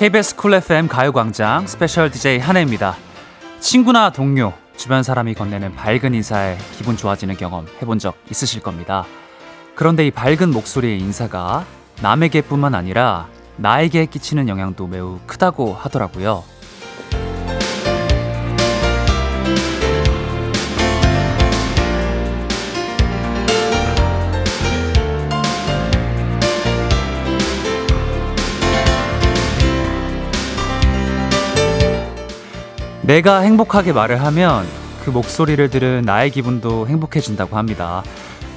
KBS 쿨 FM 가요광장 special DJ 한해입니다. 친구나 동료, 주변 사람이 건네는 밝은 인사에 기분 좋아지는 경험 해본 적 있으실 겁니다. 그런데 이 밝은 목소리의 인사가 남에게뿐만 아니라 나에게 끼치는 영향도 매우 크다고 하더라고요. 내가 행복하게 말을 하면 그 목소리를 들은 나의 기분도 행복해진다고 합니다.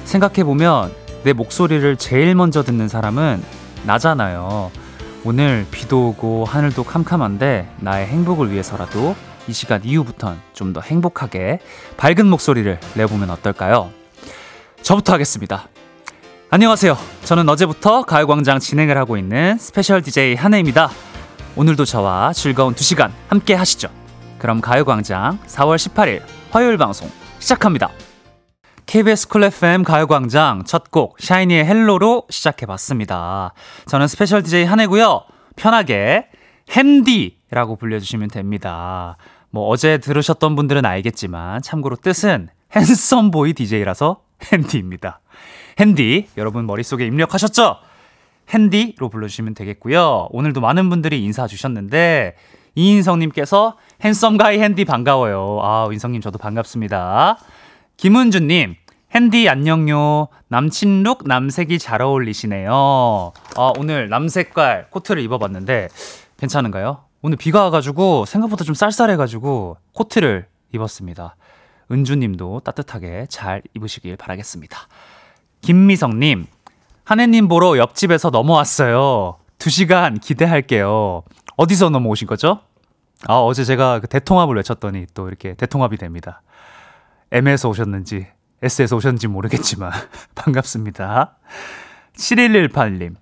생각해보면 내 목소리를 제일 먼저 듣는 사람은 나잖아요. 오늘 비도 오고 하늘도 캄캄한데 나의 행복을 위해서라도 이 시간 이후부턴 좀 더 행복하게 밝은 목소리를 내보면 어떨까요? 저부터 하겠습니다. 안녕하세요. 저는 어제부터 가요광장 진행을 하고 있는 special DJ 한해입니다. 오늘도 저와 즐거운 2시간 함께 하시죠. 그럼 가요광장 4월 18일 화요일 방송 시작합니다. KBS 쿨 FM 가요광장 첫 곡 샤이니의 Hello로 시작해봤습니다. 저는 special DJ 한해고요. 편하게 핸디라고 불러주시면 됩니다. 뭐 어제 들으셨던 분들은 알겠지만 참고로 뜻은 handsome boy DJ라서 핸디입니다. 핸디 여러분 머릿속에 입력하셨죠? 핸디로 불러주시면 되겠고요. 오늘도 많은 분들이 인사 주셨는데 이인성님께서 핸섬 가이 핸디 반가워요. 아, 인성님 저도 반갑습니다. 김은주님, 핸디 안녕요. 남친 룩 남색이 잘 어울리시네요. 아, 오늘 남색깔 코트를 입어봤는데 괜찮은가요? 오늘 비가 와가지고 생각보다 좀 쌀쌀해가지고 코트를 입었습니다. 은주님도 따뜻하게 잘 입으시길 바라겠습니다. 김미성님, 한혜님 보러 옆집에서 넘어왔어요. 2시간 기대할게요. 어디서 넘어오신 거죠? 아, 어제 제가 그 대통합을 외쳤더니 또 이렇게 대통합이 됩니다. M에서 오셨는지 S에서 오셨는지 모르겠지만 반갑습니다. 7118님.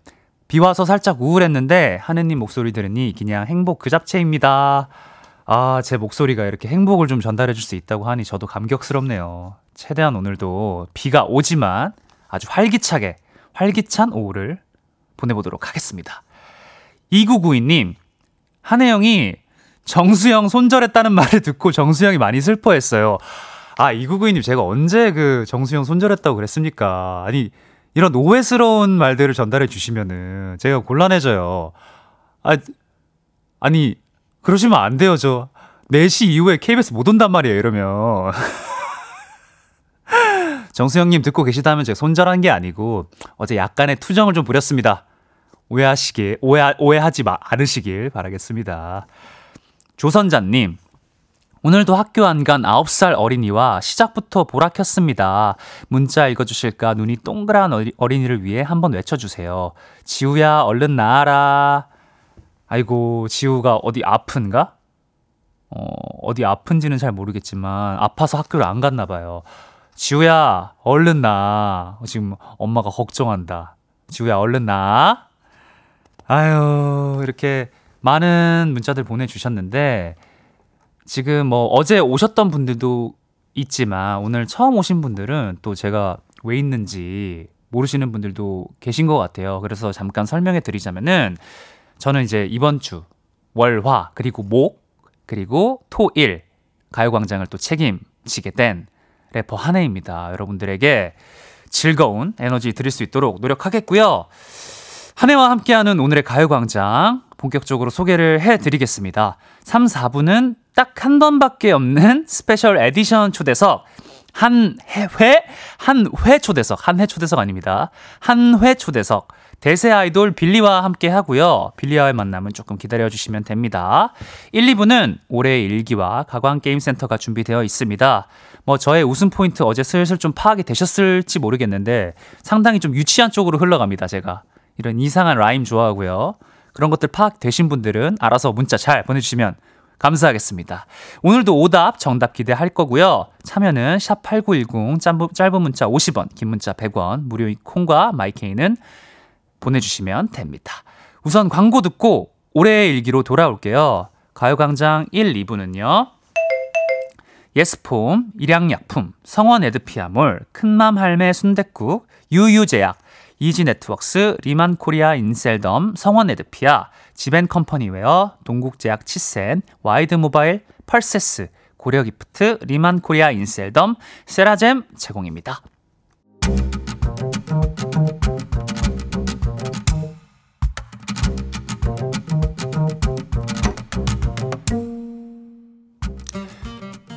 비 와서 살짝 우울했는데 하느님 목소리 들으니 그냥 행복 그 잡채입니다. 아, 제 목소리가 이렇게 행복을 좀 전달해 줄 수 있다고 하니 저도 감격스럽네요. 최대한 오늘도 비가 오지만 아주 활기차게 활기찬 오후를 보내보도록 하겠습니다. 2992님, 한혜영이 정수영 손절했다는 말을 듣고 정수영이 많이 슬퍼했어요. 아, 이구구이님, 제가 언제 그 정수영 손절했다고 그랬습니까? 아니, 이런 오해스러운 말들을 전달해 주시면은 제가 곤란해져요. 아, 아니, 그러시면 안 돼요. 저 4시 이후에 KBS 못 온단 말이에요, 이러면. 정수영님 듣고 계시다면 제가 손절한 게 아니고 어제 약간의 투정을 좀 부렸습니다. 오해하시길, 오해, 오해하지 마, 않으시길 바라겠습니다. 조선자님, 오늘도 학교 안 간 9살 어린이와 시작부터 보라 켰습니다. 문자 읽어주실까 눈이 동그란 어린이를 위해 한번 외쳐주세요. 지우야, 얼른 나와라. 아이고, 지우가 어디 아픈가? 어, 어디 아픈지는 잘 모르겠지만, 아파서 학교를 안 갔나 봐요. 지우야, 얼른 나. 지금 엄마가 걱정한다. 지우야, 얼른 나. 아유, 이렇게 많은 문자들 보내주셨는데, 지금 뭐 어제 오셨던 분들도 있지만, 오늘 처음 오신 분들은 또 제가 왜 있는지 모르시는 분들도 계신 것 같아요. 그래서 잠깐 설명해 드리자면은, 저는 이제 이번 주, 월, 화, 그리고 목, 그리고 토, 일, 가요광장을 또 책임지게 된 래퍼 한해입니다. 여러분들에게 즐거운 에너지 드릴 수 있도록 노력하겠고요. 한해와 함께하는 오늘의 가요광장 본격적으로 소개를 해드리겠습니다. 3, 4부는 딱 한 번밖에 없는 special edition 초대석 한 회, 한 회 초대석, 한 회 초대석 아닙니다. 한 회 초대석. 대세 아이돌 빌리와 함께 하고요. 빌리와의 만남은 조금 기다려 주시면 됩니다. 1, 2부는 올해의 일기와 가광게임 센터가 준비되어 있습니다. 뭐 저의 웃음 포인트 어제 슬슬 좀 파악이 되셨을지 모르겠는데 상당히 좀 유치한 쪽으로 흘러갑니다, 제가. 이런 이상한 rhyme 좋아하고요. 그런 것들 파악되신 분들은 알아서 문자 잘 보내주시면 감사하겠습니다. 오늘도 오답, 정답 기대할 거고요. 참여는 샵8910, 짧은 문자 50원, 긴 문자 100원, 무료인 콩과 마이케이는 보내주시면 됩니다. 우선 광고 듣고 올해의 일기로 돌아올게요. 가요광장 1, 2부는요. 예스폼, 일양약품, 성원 에드피아몰, 큰맘 할매 순댓국, 유유제약, 이지네트웍스, 리만코리아 인셀덤, 성원에드피아, 지벤컴퍼니웨어, 동국제약 치센, 와이드모바일, 펄세스, 고려기프트, 리만코리아 인셀덤, 세라젬 제공입니다.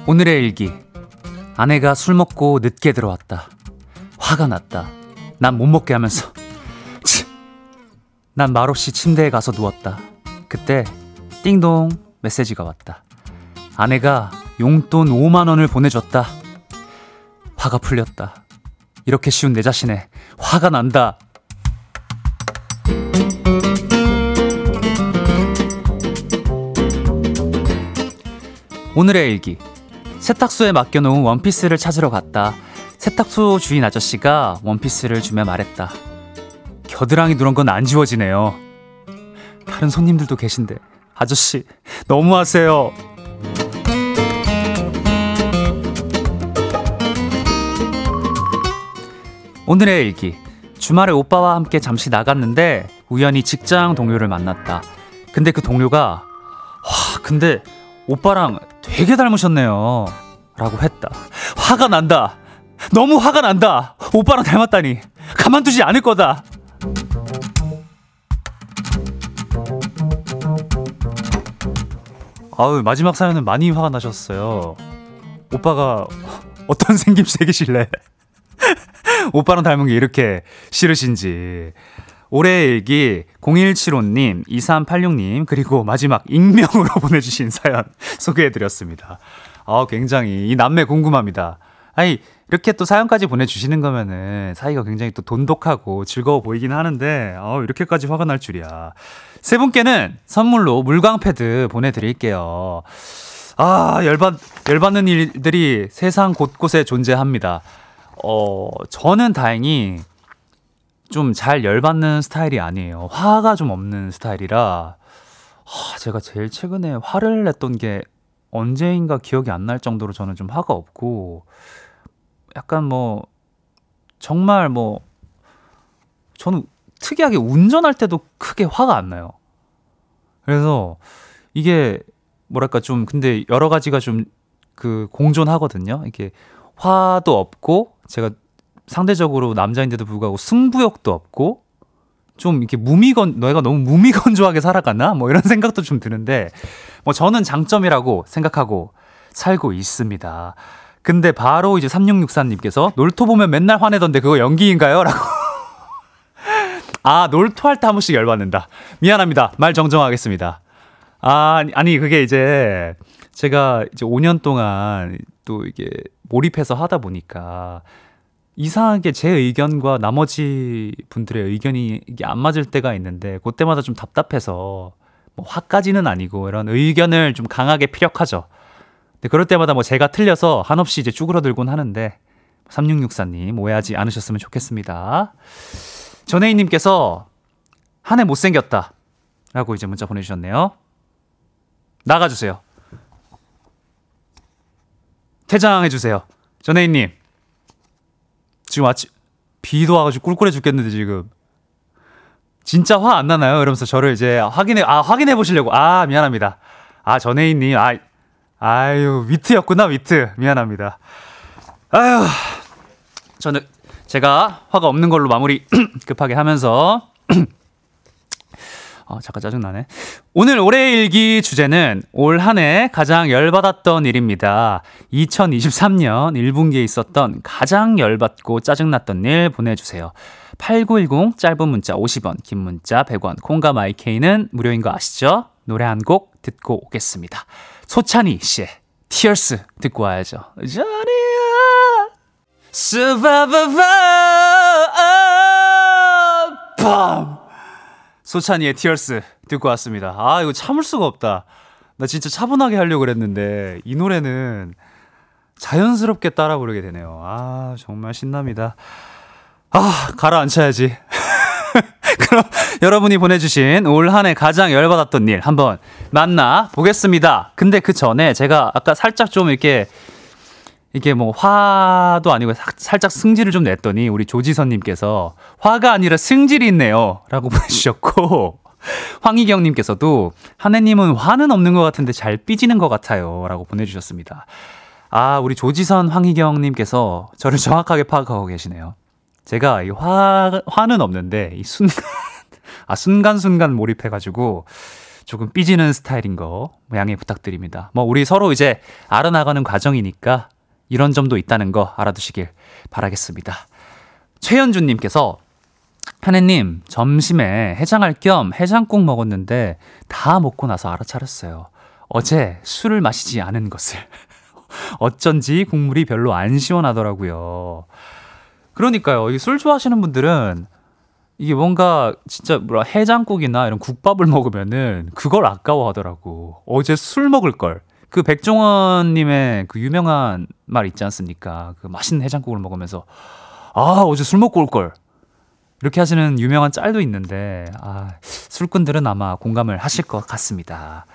오늘의 일기. 아내가 술 먹고 늦게 들어왔다. 화가 났다. 난 못 먹게 하면서. 치. 난 말없이 침대에 가서 누웠다. 그때 띵동 메시지가 왔다. 아내가 용돈 5만 원을 보내줬다. 화가 풀렸다. 이렇게 쉬운 내 자신에 화가 난다. 오늘의 일기. 세탁소에 맡겨놓은 원피스를 찾으러 갔다. 세탁소 주인 아저씨가 원피스를 주며 말했다. 겨드랑이 누런 건 안 지워지네요. 다른 손님들도 계신데 아저씨 너무하세요. 오늘의 일기. 주말에 오빠와 함께 잠시 나갔는데 우연히 직장 동료를 만났다. 근데 그 동료가 와 근데 오빠랑 되게 닮으셨네요. 라고 했다. 화가 난다. 너무 화가 난다. 오빠랑 닮았다니. 가만두지 않을 거다. 아우 마지막 사연은 많이 화가 나셨어요. 오빠가 어떤 생김새이실래? 오빠랑 닮은 게 이렇게 싫으신지. 올해의 일기 0175님, 2386님, 그리고 마지막 익명으로 보내주신 사연 소개해드렸습니다. 아, 굉장히 이 남매 궁금합니다. 아니, 이렇게 또 사연까지 보내주시는 거면은 사이가 굉장히 또 돈독하고 즐거워 보이긴 하는데, 어, 이렇게까지 화가 날 줄이야. 세 분께는 선물로 물광 패드 보내드릴게요. 아, 열받, 열받는 일들이 세상 곳곳에 존재합니다. 어, 저는 다행히 좀 잘 열받는 스타일이 아니에요. 화가 좀 없는 스타일이라, 하, 제가 제일 최근에 화를 냈던 게 언제인가 기억이 안 날 정도로 저는 좀 화가 없고, 약간 뭐, 정말 뭐, 저는 특이하게 운전할 때도 크게 화가 안 나요. 그래서 이게 뭐랄까 좀 근데 여러 가지가 좀 그 공존하거든요. 이게 화도 없고 제가 상대적으로 남자인데도 불구하고 승부욕도 없고 좀 이렇게 무미건 너희가 너무 무미건조하게 살아가나 뭐 이런 생각도 좀 드는데 뭐 저는 장점이라고 생각하고 살고 있습니다. 근데 바로 이제 3664님께서 놀토 보면 맨날 화내던데 그거 연기인가요? 라고. 아, 놀토 할 때 한 번씩 열받는다. 미안합니다. 말 정정하겠습니다. 아, 아니, 그게 이제 제가 이제 5년 동안 또 이게 몰입해서 하다 보니까 이상하게 제 의견과 나머지 분들의 의견이 이게 안 맞을 때가 있는데 그때마다 좀 답답해서 뭐 화까지는 아니고 이런 의견을 좀 강하게 피력하죠. 근데 그럴 때마다 뭐 제가 틀려서 한없이 이제 쭈그러들곤 하는데 3664님 오해하지 않으셨으면 좋겠습니다. 전혜인님께서 한 해 못생겼다. 라고 이제 문자 보내주셨네요. 나가주세요. 퇴장해주세요. 전혜인님. 지금 아침, 비도 와가지고 꿀꿀해 죽겠는데 지금. 진짜 화 안 나나요? 이러면서 저를 이제 확인해, 아, 확인해 보시려고. 아, 미안합니다. 아, 전혜인님. 아, 아유, 위트였구나, 위트. 미안합니다. 아유, 저는 제가 화가 없는 걸로 마무리 급하게 하면서 어, 잠깐 짜증나네. 오늘 올해 일기 주제는 올 한 해 가장 열받았던 일입니다. 2023년 1분기에 있었던 가장 열받고 짜증났던 일 보내주세요. 8910 짧은 문자 50원, 긴 문자 100원, 콩과 마이케이는 무료인 거 아시죠? 노래 한 곡 듣고 오겠습니다. 소찬희 씨의 Tears 듣고 와야죠. 자리야 스바바바 밤 소찬이의 티얼스 듣고 왔습니다. 아, 이거 참을 수가 없다. 나 진짜 차분하게 하려고 그랬는데, 이 노래는 자연스럽게 따라 부르게 되네요. 아, 정말 신납니다. 아, 가라앉혀야지. 그럼 여러분이 보내주신 올 한 해 가장 열받았던 일 한번 만나 보겠습니다. 근데 그 전에 제가 아까 살짝 좀 이렇게 이게 뭐 화도 아니고 사, 살짝 승질을 좀 냈더니 우리 조지선님께서 화가 아니라 승질이 있네요. 라고 보내주셨고, 황희경님께서도 하느님은 화는 없는 것 같은데 잘 삐지는 것 같아요. 라고 보내주셨습니다. 아, 우리 조지선 황희경님께서 저를 정확하게 파악하고 계시네요. 제가 이 화, 화는 없는데 이 순간, 아, 순간순간 몰입해가지고 조금 삐지는 스타일인 거 양해 부탁드립니다. 뭐, 우리 서로 이제 알아나가는 과정이니까 이런 점도 있다는 거 알아두시길 바라겠습니다. 최현주님께서 하느님, 점심에 해장할 겸 해장국 먹었는데 다 먹고 나서 알아차렸어요. 어제 술을 마시지 않은 것을. 어쩐지 국물이 별로 안 시원하더라고요. 그러니까요. 이 술 좋아하시는 분들은 이게 뭔가 진짜 뭐라 해장국이나 이런 국밥을 먹으면은 그걸 아까워하더라고. 어제 술 먹을 걸. 그 백종원 님의 그 유명한 말 있지 않습니까? 그 맛있는 해장국을 먹으면서 아 어제 술 먹고 올 걸. 이렇게 하시는 유명한 짤도 있는데 아 술꾼들은 아마 공감을 하실 것 같습니다.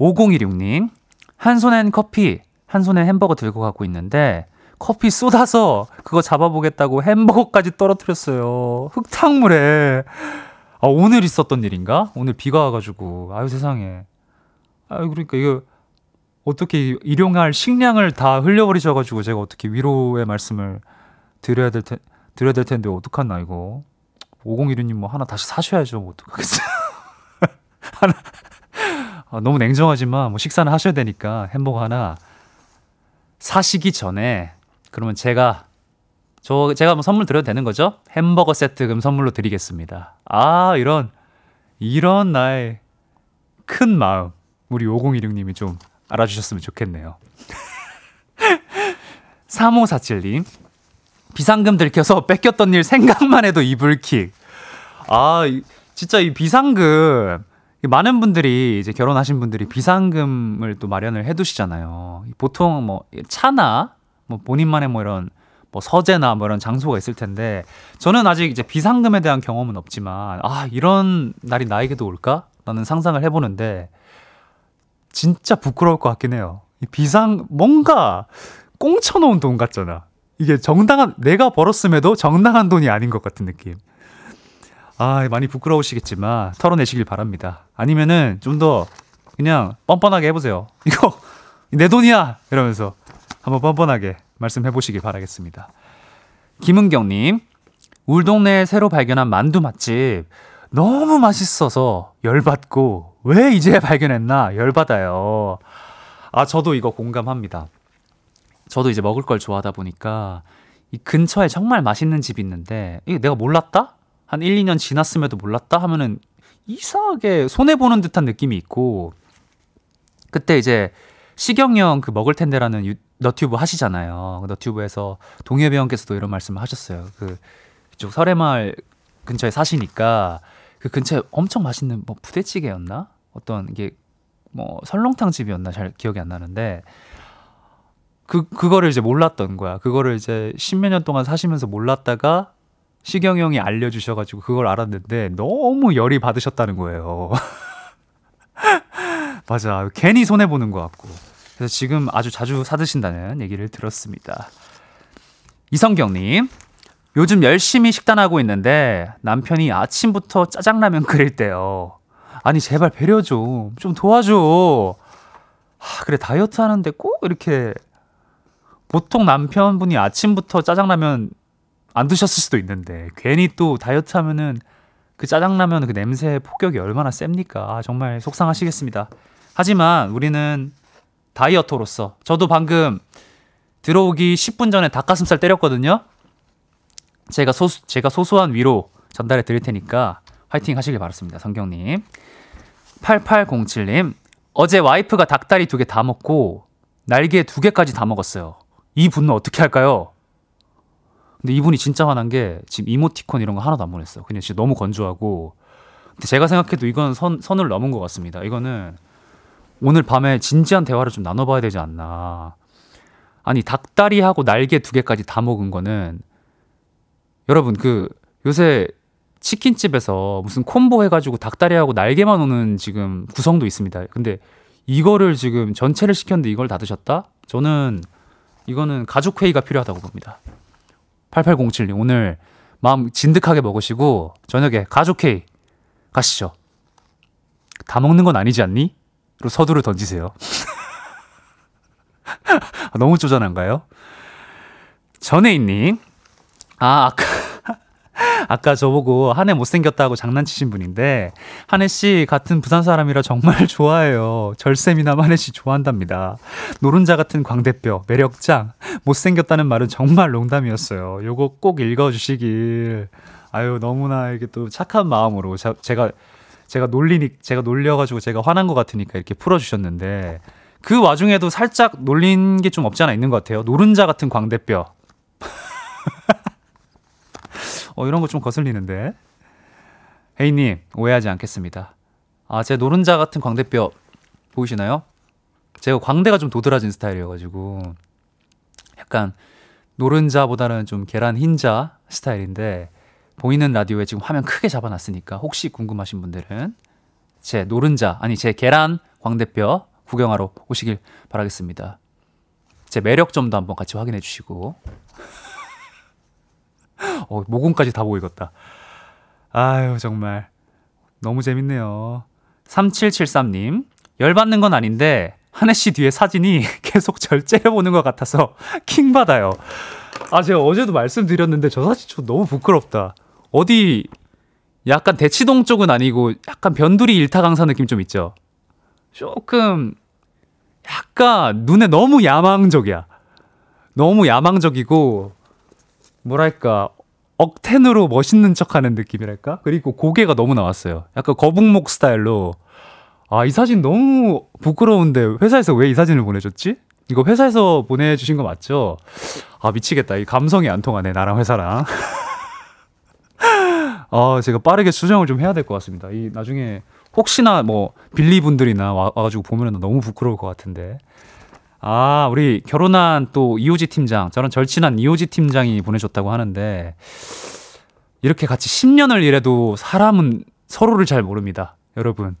5016님 한 손엔 커피 한 손에 햄버거 들고 가고 있는데 커피 쏟아서 그거 잡아보겠다고 햄버거까지 떨어뜨렸어요. 흙탕물에. 아, 오늘 있었던 일인가? 오늘 비가 와가지고. 아유, 세상에. 아유, 그러니까 이거 어떻게 일용할 식량을 다 흘려버리셔가지고 제가 어떻게 위로의 말씀을 드려야 될 텐, 드려야 될 텐데 어떡하나, 이거. 5016님 뭐 하나 다시 사셔야죠. 뭐 어떡하겠어요. 하나. 아, 너무 냉정하지만 뭐 식사는 하셔야 되니까 햄버거 하나 사시기 전에 그러면 제가 저 제가 뭐 선물 드려도 되는 거죠? 햄버거 세트 금 선물로 드리겠습니다. 아 이런 이런 나의 큰 마음 우리 5016님이 좀 알아주셨으면 좋겠네요. 3547님 비상금 들켜서 뺏겼던 일 생각만 해도 이불킥. 아 진짜 이 비상금 많은 분들이 이제 결혼하신 분들이 비상금을 또 마련을 해두시잖아요. 보통 뭐 차나 뭐 본인만의 뭐 이런 뭐 서재나 뭐 이런 장소가 있을 텐데 저는 아직 이제 비상금에 대한 경험은 없지만 아 이런 날이 나에게도 올까 라는 상상을 해보는데 진짜 부끄러울 것 같긴 해요. 이 비상 뭔가 꽁쳐놓은 돈 같잖아. 이게 정당한 내가 벌었음에도 정당한 돈이 아닌 것 같은 느낌. 아, 많이 부끄러우시겠지만 털어내시길 바랍니다. 아니면은 좀 더 그냥 뻔뻔하게 해보세요. 이거 내 돈이야! 이러면서 한번 뻔뻔하게 말씀해 보시길 바라겠습니다. 김은경님, 울동네에 새로 발견한 만두 맛집. 너무 맛있어서 열받고, 왜 이제 발견했나? 열받아요. 아, 저도 이거 공감합니다. 저도 이제 먹을 걸 좋아하다 보니까, 이 근처에 정말 맛있는 집이 있는데, 이게 내가 몰랐다? 한 1, 2년 지났음에도 몰랐다 하면은 이상하게 손해보는 듯한 느낌이 있고, 그때 이제 시경영 그 먹을 텐데라는 유, 너튜브 하시잖아요. 그 너튜브에서 동해 배 원께서도 이런 말씀을 하셨어요. 그, 그쪽 설해마을 근처에 사시니까 그 근처에 엄청 맛있는 뭐 부대찌개였나? 어떤 이게 뭐 설렁탕 집이었나 잘 기억이 안 나는데 그 그거를 이제 몰랐던 거야. 그거를 이제 십몇 년 동안 사시면서 몰랐다가 시경 형이 알려주셔가지고 그걸 알았는데 너무 열이 받으셨다는 거예요. 맞아. 괜히 손해 보는 것 같고. 그래서 지금 아주 자주 사 드신다는 얘기를 들었습니다. 이성경 님, 요즘 열심히 식단하고 있는데 남편이 아침부터 짜장라면 끓일 때요. 아니, 제발 배려 좀. 좀 도와줘. 하, 그래, 다이어트 하는데 꼭 이렇게. 보통 남편분이 아침부터 짜장라면 안 드셨을 수도 있는데 괜히 또 다이어트 하면은 그 짜장라면 그 냄새 폭격이 얼마나 셉니까? 아, 정말 속상하시겠습니다. 하지만 우리는 다이어터로서 저도 방금 들어오기 10분 전에 닭가슴살 때렸거든요. 제가 소수, 제가 소소한 위로 전달해 드릴 테니까 화이팅 하시길 바랍니다. 성경님. 8807님. 어제 와이프가 닭다리 두 개 다 먹고 날개 두 개까지 다 먹었어요. 이 분은 어떻게 할까요? 근데 이분이 진짜 화난 게 지금 이모티콘 이런 거 하나도 안 보냈어. 그냥 진짜 너무 건조하고. 근데 제가 생각해도 이건 선, 선을 넘은 것 같습니다. 이거는 오늘 밤에 진지한 대화를 좀 나눠봐야 되지 않나. 아니, 닭다리하고 날개 두 개까지 다 먹은 거는 여러분, 그 요새 치킨집에서 무슨 콤보 해가지고 닭다리하고 날개만 오는 지금 구성도 있습니다. 근데 이거를 지금 전체를 시켰는데 이걸 다 드셨다? 저는 이거는 가족회의가 필요하다고 봅니다. 8807님, 오늘 마음 진득하게 먹으시고, 저녁에 가족회의 가시죠. 다 먹는 건 아니지 않니? 로 서두를 던지세요. 너무 쪼잔한가요? 전혜인님, 아, 아까, 아까 저보고 한해 못생겼다고 장난치신 분인데, 한혜 씨 같은 부산 사람이라 정말 좋아해요. 절쌤이나 한혜 씨 좋아한답니다. 노른자 같은 광대뼈, 매력짱, 못생겼다는 말은 정말 농담이었어요. 요거 꼭 읽어주시길. 아유, 너무나 이게 또 착한 마음으로 자, 제가, 제가 놀리니, 제가 놀려가지고 제가 화난 것 같으니까 이렇게 풀어주셨는데, 그 와중에도 살짝 놀린 게 좀 없지 않아 있는 것 같아요. 노른자 같은 광대뼈. 어, 이런 거 좀 거슬리는데. 혜인님, 오해하지 않겠습니다. 아, 제 노른자 같은 광대뼈 보이시나요? 제가 광대가 좀 도드라진 스타일이어가지고, 약간 노른자보다는 좀 계란 흰자 스타일인데, 보이는 라디오에 지금 화면 크게 잡아놨으니까, 혹시 궁금하신 분들은 제 노른자, 아니, 제 계란 광대뼈 구경하러 오시길 바라겠습니다. 제 매력점도 한번 같이 확인해 주시고. 어, 모공까지 다 보이겠다. 아유, 정말. 너무 재밌네요. 3773님, 열받는 건 아닌데, 한혜 씨 뒤에 사진이 계속 절 째려보는 것 같아서 킹 받아요. 아, 제가 어제도 말씀드렸는데, 저 사진 좀 너무 부끄럽다. 어디, 약간 대치동 쪽은 아니고, 약간 변두리 일타 강사 느낌 좀 있죠? 조금, 약간 눈에 너무 야망적이야. 너무 야망적이고, 뭐랄까, 억텐으로 멋있는 척 하는 느낌이랄까? 그리고 고개가 너무 나왔어요. 약간 거북목 스타일로. 아, 이 사진 너무 부끄러운데 회사에서 왜 이 사진을 보내줬지? 이거 회사에서 보내주신 거 맞죠? 아, 미치겠다. 이 감성이 안 통하네, 나랑 회사랑. 아, 제가 빠르게 수정을 좀 해야 될 것 같습니다. 이 나중에 혹시나 뭐 빌리 분들이나 와, 와가지고 보면은 너무 부끄러울 것 같은데. 아, 우리 결혼한 또 이호지 팀장, 저런 절친한 이호지 팀장이 보내줬다고 하는데, 이렇게 같이 10년을 일해도 사람은 서로를 잘 모릅니다. 여러분.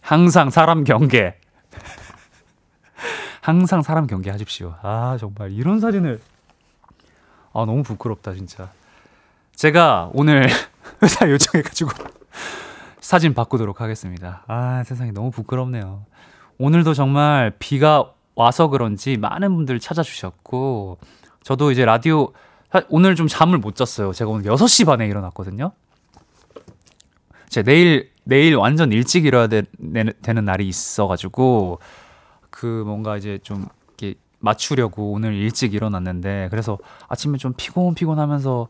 항상 사람 경계. 항상 사람 경계 하십시오. 아, 정말 이런 사진을. 아, 너무 부끄럽다, 진짜. 제가 오늘 회사 요청해가지고 사진 바꾸도록 하겠습니다. 아, 세상에 너무 부끄럽네요. 오늘도 정말 비가 와서 그런지 많은 분들 찾아주셨고, 저도 이제 라디오, 오늘 좀 잠을 못 잤어요. 제가 오늘 6시 반에 일어났거든요. 제 내일, 내일 완전 일찍 일어야 되, 는 날이 있어가지고, 그 뭔가 이제 좀 맞추려고 오늘 일찍 일어났는데, 그래서 아침에 좀 피곤피곤하면서,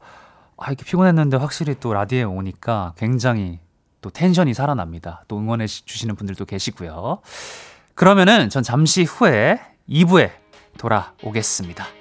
아, 이렇게 피곤했는데 확실히 또 라디오에 오니까 굉장히 또 텐션이 살아납니다. 또 응원해 주시는 분들도 계시고요. 그러면은 전 잠시 후에 2부에 돌아오겠습니다.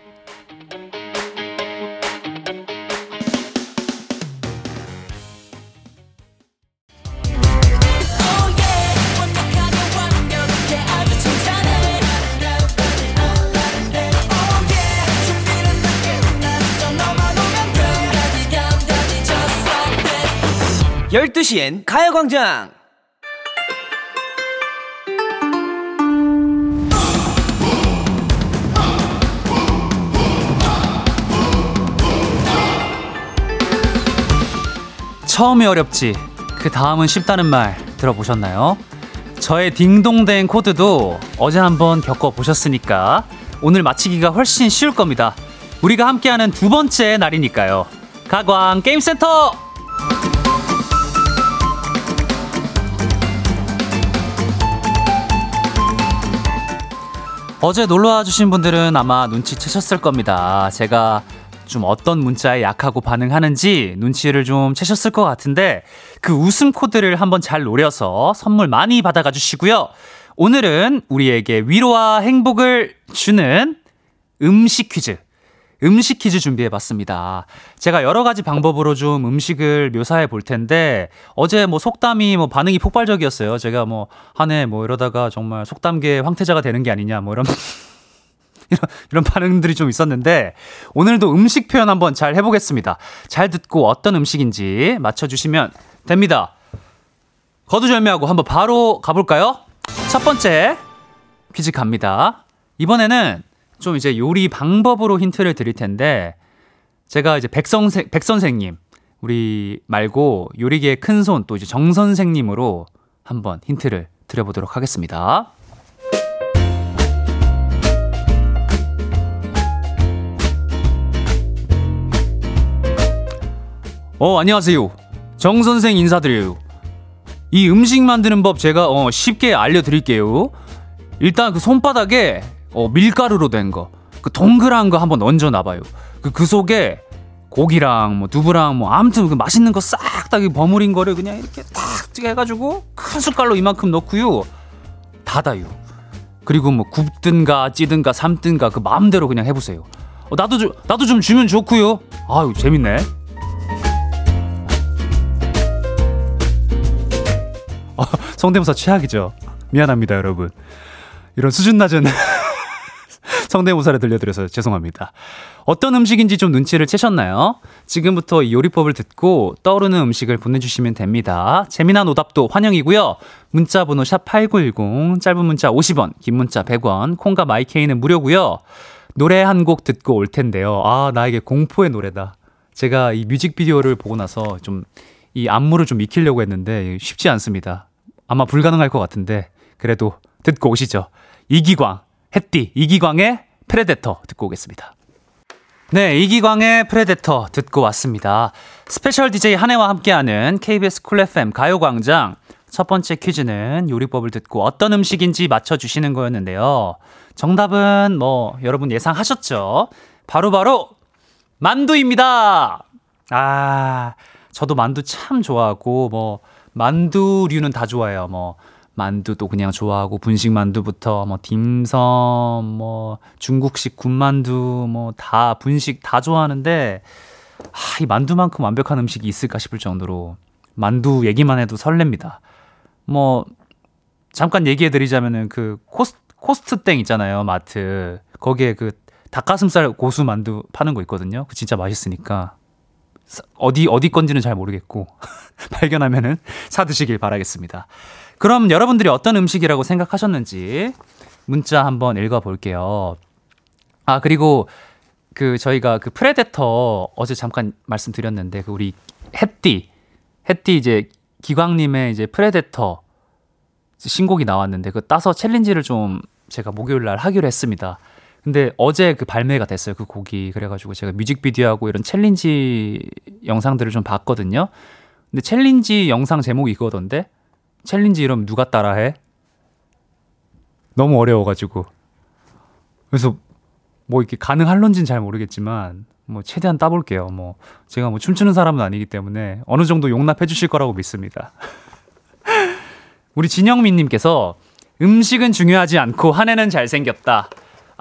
열두 시엔 가요광장 처음이 어렵지 그 다음은 쉽다는 말 들어보셨나요? 저의 딩동댕 코드도 어제 한번 겪어보셨으니까 오늘 마치기가 훨씬 쉬울 겁니다. 우리가 함께하는 두 번째 날이니까요. 가광 게임센터! 어제 놀러와 주신 분들은 아마 눈치채셨을 겁니다. 제가 좀 어떤 문자에 약하고 반응하는지 눈치를 좀 채셨을 것 같은데 그 웃음 코드를 한번 잘 노려서 선물 많이 받아가 주시고요. 오늘은 우리에게 위로와 행복을 주는 음식 퀴즈. 음식 퀴즈 준비해 봤습니다. 제가 여러 가지 방법으로 좀 음식을 묘사해 볼 텐데 어제 뭐 속담이 뭐 반응이 폭발적이었어요. 제가 뭐 한 해 뭐 이러다가 정말 속담계 황태자가 되는 게 아니냐 뭐 이런 이런, 이런 반응들이 좀 있었는데 오늘도 음식 표현 한번 잘 해보겠습니다. 잘 듣고 어떤 음식인지 맞춰주시면 됩니다. 거두절미하고 한번 바로 가볼까요? 첫 번째 퀴즈 갑니다. 이번에는 좀 이제 요리 방법으로 힌트를 드릴 텐데, 제가 이제 백선생, 백선생님, 우리 말고 요리계의 큰 손, 또 이제 정 선생님으로 한번 힌트를 드려보도록 하겠습니다. 어, 안녕하세요. 정선생 인사드려요. 이 음식 만드는 법 제가 어, 쉽게 알려드릴게요. 일단 그 손바닥에 어, 밀가루로 된 거, 그 동그란 거 한번 얹어 놔봐요. 그, 그 속에 고기랑 뭐 두부랑 뭐 아무튼 그 맛있는 거 싹 다 버무린 거를 그냥 이렇게 탁 해가지고 큰 숟갈로 이만큼 넣고요. 닫아요. 그리고 뭐 굽든가 찌든가 삶든가 그 마음대로 그냥 해보세요. 어, 나도 좀 나도 좀 주면 좋고요. 아유 재밌네. 어, 성대모사 최악이죠. 미안합니다, 여러분. 이런 수준 낮은 성대모사를 들려드려서 죄송합니다. 어떤 음식인지 좀 눈치를 채셨나요? 지금부터 이 요리법을 듣고 떠오르는 음식을 보내주시면 됩니다. 재미난 오답도 환영이고요. 문자 번호 샵8910, 짧은 문자 50원, 긴 문자 100원, 콩과 마이케이는 무료고요. 노래 한 곡 듣고 올 텐데요. 아, 나에게 공포의 노래다. 제가 이 뮤직비디오를 보고 나서 좀 이 안무를 좀 익히려고 했는데 쉽지 않습니다. 아마 불가능할 것 같은데 그래도 듣고 오시죠. 이기광, 햇띠, 이기광의 Predator 듣고 오겠습니다. 네, 이기광의 Predator 듣고 왔습니다. special DJ 한해와 함께하는 KBS 쿨 FM 가요광장 첫 번째 퀴즈는 요리법을 듣고 어떤 음식인지 맞춰주시는 거였는데요. 정답은 뭐 여러분 예상하셨죠? 바로바로 바로 만두입니다. 아, 저도 만두 참 좋아하고 뭐 만두류는 다 좋아해요. 뭐 만두도 그냥 좋아하고 분식 만두부터 뭐 딤섬 뭐 중국식 군만두 뭐 다 분식 다 좋아하는데 아, 이 만두만큼 완벽한 음식이 있을까 싶을 정도로 만두 얘기만 해도 설렙니다. 뭐 잠깐 얘기해 드리자면은 그 코스 코스트 땡 있잖아요. 마트. 거기에 그 닭가슴살 고수 만두 파는 거 있거든요. 그 진짜 맛있으니까 어디 어디 건지는 잘 모르겠고 발견하면은 사 드시길 바라겠습니다. 그럼 여러분들이 어떤 음식이라고 생각하셨는지 문자 한번 읽어 볼게요. 아, 그리고 그 저희가 그 Predator 어제 잠깐 말씀드렸는데 그 우리 햇띠 햇띠 이제 기광님의 이제 Predator 신곡이 나왔는데 그 따서 challenge를 좀 제가 목요일 날 하기로 했습니다. 근데 어제 그 발매가 됐어요 그 곡이 그래가지고 제가 뮤직비디오하고 이런 challenge 영상들을 좀 봤거든요. 근데 challenge 영상 제목이 이거던데 challenge 이름 누가 따라해? 너무 어려워가지고. 그래서 뭐 이렇게 가능할런지는 잘 모르겠지만 뭐 최대한 따볼게요. 뭐 제가 뭐 춤추는 사람은 아니기 때문에 어느 정도 용납해 주실 거라고 믿습니다. 우리 진영민님께서 음식은 중요하지 않고 한 해는 잘생겼다.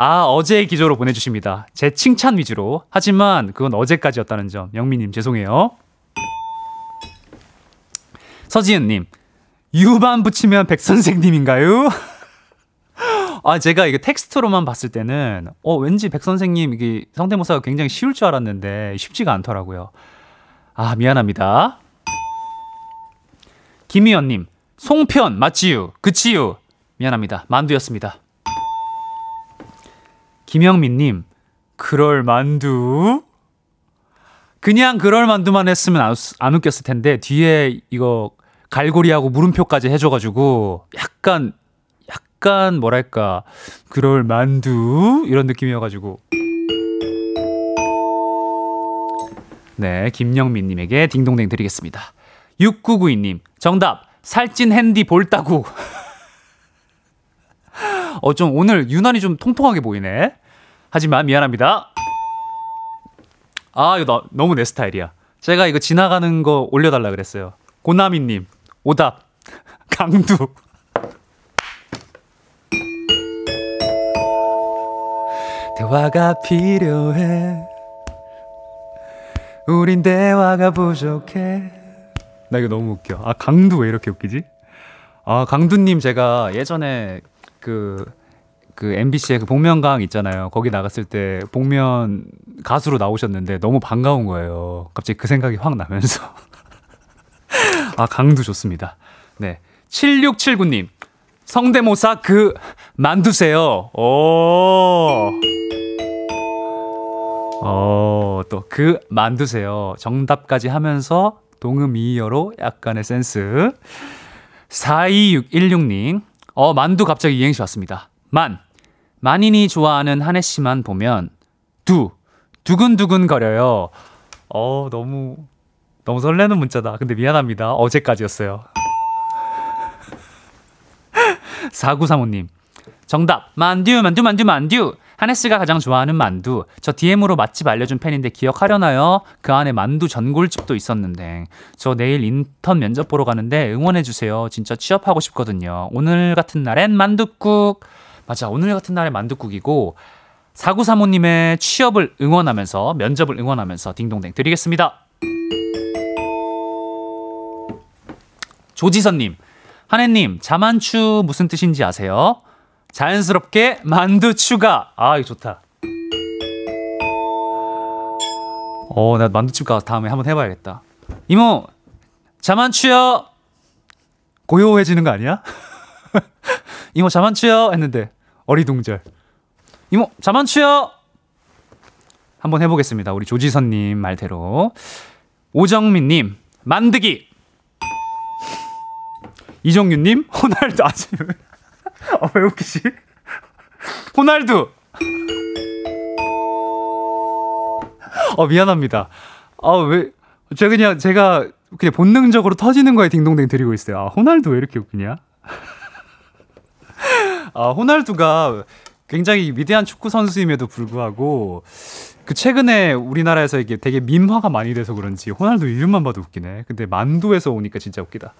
아, 어제의 기조로 보내주십니다. 제 칭찬 위주로. 하지만 그건 어제까지였다는 점. 영민님, 죄송해요. 서지은님, 유반 붙이면 백 선생님인가요? 아, 제가 이게 텍스트로만 봤을 때는, 어, 왠지 백 선생님, 이게 성대모사가 굉장히 쉬울 줄 알았는데, 쉽지가 않더라고요. 아, 미안합니다. 김희연님, 송편, 맞지유, 그치유. 미안합니다. 만두였습니다. 김영민님, 그럴 만두? 그냥 그럴 만두만 했으면 안, 안 웃겼을 텐데, 뒤에 이거 갈고리하고 물음표까지 해줘가지고 약간 약간 뭐랄까 그럴 만두? 이런 느낌이어가지고. 네 김영민님에게 딩동댕 드리겠습니다. 6992님 정답! 살찐 핸디 볼따구. 어 좀 오늘 유난히 좀 통통하게 보이네. 하지만 미안합니다. 아 이거 나, 너무 내 스타일이야. 제가 이거 지나가는 거 올려달라 그랬어요. 고나미님 오답. 강두. 대화가 필요해. 우린 대화가 부족해. 나 이거 너무 웃겨. 아 강두 왜 이렇게 웃기지? 아 강두님 제가 예전에 그 그 MBC의 그 복면가왕 있잖아요. 거기 나갔을 때 복면 가수로 나오셨는데 너무 반가운 거예요. 갑자기 그 생각이 확 나면서 아, 강도 좋습니다. 네. 7679님. 성대모사 그 만두세요. 오. 어, 또 그 만두세요. 정답까지 하면서 동음이어로 약간의 센스. 42616님. 어, 만두 갑자기 이행시 왔습니다. 만. 만인이 좋아하는 한혜 씨만 보면 두. 두근두근 거려요. 어, 너무 너무 설레는 문자다. 근데 미안합니다. 어제까지였어요. 4935님. 정답. 만두, 만두, 만두, 만두. 하네스가 가장 좋아하는 만두. 저 DM으로 맛집 알려준 팬인데 기억하려나요? 그 안에 만두 전골집도 있었는데. 저 내일 인턴 면접 보러 가는데 응원해주세요. 진짜 취업하고 싶거든요. 오늘 같은 날엔 만두국. 맞아. 오늘 같은 날엔 만두국이고. 4935님의 취업을 응원하면서, 면접을 응원하면서 딩동댕 드리겠습니다. 조지선님, 한혜님, 자만추 무슨 뜻인지 아세요? 자연스럽게 만두 추가. 아, 이거 좋다. 어, 나 만두집 가서 다음에 한번 해봐야겠다. 이모, 자만추요. 고요해지는 거 아니야? 이모 자만추요 했는데 어리둥절. 이모 자만추요. 한번 해보겠습니다. 우리 조지선님 말대로. 오정민님 만드기. 이정윤님 호날두 아직 어, 왜 웃기지? 호날두. 어 미안합니다. 아왜 제가 그냥 제가 그냥 본능적으로 터지는 거에 딩동댕 드리고 있어요. 아, 호날두 왜 이렇게 웃기냐? 아 호날두가 굉장히 위대한 축구 선수임에도 불구하고 그 최근에 우리나라에서 이게 되게 민화가 많이 돼서 그런지 호날두 이름만 봐도 웃기네. 근데 만두에서 오니까 진짜 웃기다.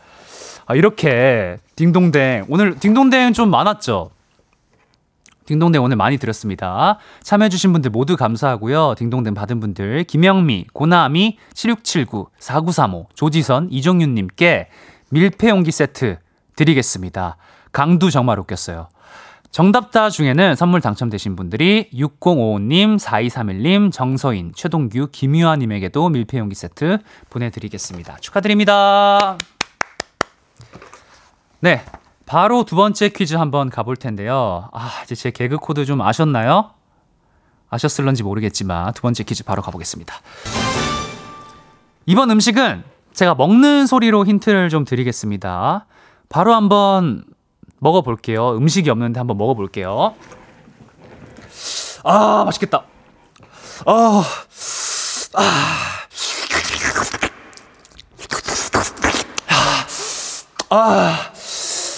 아, 이렇게 딩동댕 오늘 딩동댕 좀 많았죠. 딩동댕 오늘 많이 드렸습니다. 참여해주신 분들 모두 감사하고요. 딩동댕 받은 분들, 김영미, 고나미, 7679, 4935, 조지선, 이종윤님께 밀폐용기 세트 드리겠습니다. 강두 정말 웃겼어요. 정답자 중에는 선물 당첨되신 분들이 6055님, 4231님, 정서인, 최동규, 김유아님에게도 밀폐용기 세트 보내드리겠습니다. 축하드립니다. 네. 바로 두 번째 퀴즈 한번 가볼 텐데요. 아, 이제 제 개그 코드 좀 아셨나요? 아셨을런지 모르겠지만 두 번째 퀴즈 바로 가보겠습니다. 이번 음식은 제가 먹는 소리로 힌트를 좀 드리겠습니다. 바로 한번 먹어볼게요. 음식이 없는데 한번 먹어볼게요. 아, 맛있겠다. 아, 아. 아,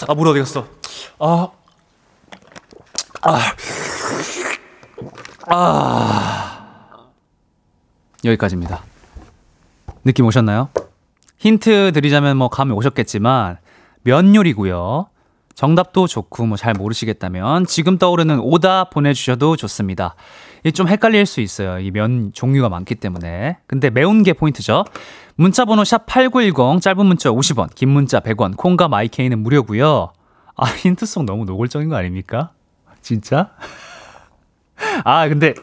아, 물 어디 갔어? 아, 아, 아. 여기까지입니다. 느낌 오셨나요? 힌트 드리자면 뭐 감이 오셨겠지만 면 요리고요. 정답도 좋고 뭐 잘 모르시겠다면 지금 떠오르는 오다 보내주셔도 좋습니다. 이게 좀 헷갈릴 수 있어요. 이 면 종류가 많기 때문에. 근데 매운 게 포인트죠. 문자 번호 샵 8910 짧은 문자 50원 긴 문자 100원 콩과 마이케이는 무료고요. 아 힌트송 너무 노골적인 거 아닙니까? 진짜? 아 근데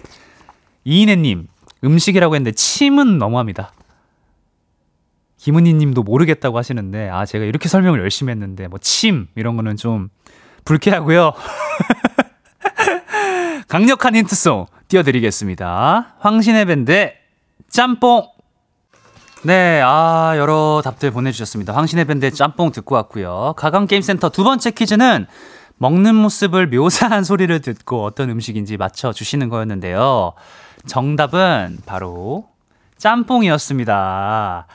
이인혜 님 음식이라고 했는데 침은 너무합니다. 김은희 님도 모르겠다고 하시는데, 아, 제가 이렇게 설명을 열심히 했는데, 뭐, 침, 이런 거는 좀 불쾌하고요. 강력한 힌트송 띄워드리겠습니다. 황신의 밴드 짬뽕! 네, 아, 여러 답들 보내주셨습니다. 황신의 밴드 짬뽕 듣고 왔고요. 가강게임센터 두 번째 퀴즈는 먹는 모습을 묘사한 소리를 듣고 어떤 음식인지 맞춰주시는 거였는데요. 정답은 바로 짬뽕이었습니다.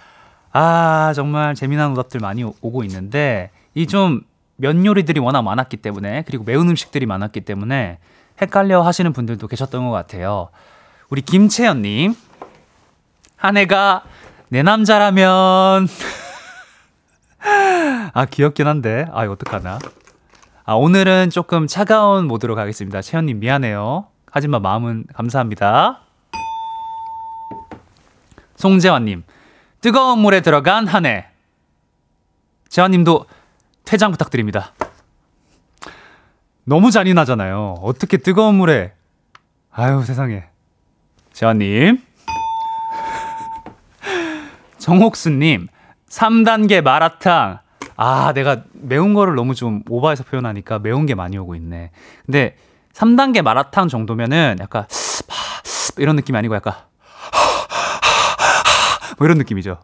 아, 정말 재미난 오답들 많이 오- 오고 있는데, 이 좀 면 요리들이 워낙 많았기 때문에, 그리고 매운 음식들이 많았기 때문에, 헷갈려 하시는 분들도 계셨던 것 같아요. 우리 김채연님, 한 해가 내 남자라면, 아, 귀엽긴 한데, 아, 이거 어떡하나. 아, 오늘은 조금 차가운 모드로 가겠습니다. 채연님, 미안해요. 하지만 마음은 감사합니다. 송재환님, 뜨거운 물에 들어간 한 해. 재환님도 퇴장 부탁드립니다. 너무 잔인하잖아요. 어떻게 뜨거운 물에. 아유, 세상에. 재환님. 정옥수님, 3단계 마라탕. 아, 내가 매운 거를 너무 좀 오버해서 표현하니까 매운 게 많이 오고 있네. 근데 3단계 마라탕 정도면은 약간 이런 느낌이 아니고 약간 뭐 이런 느낌이죠.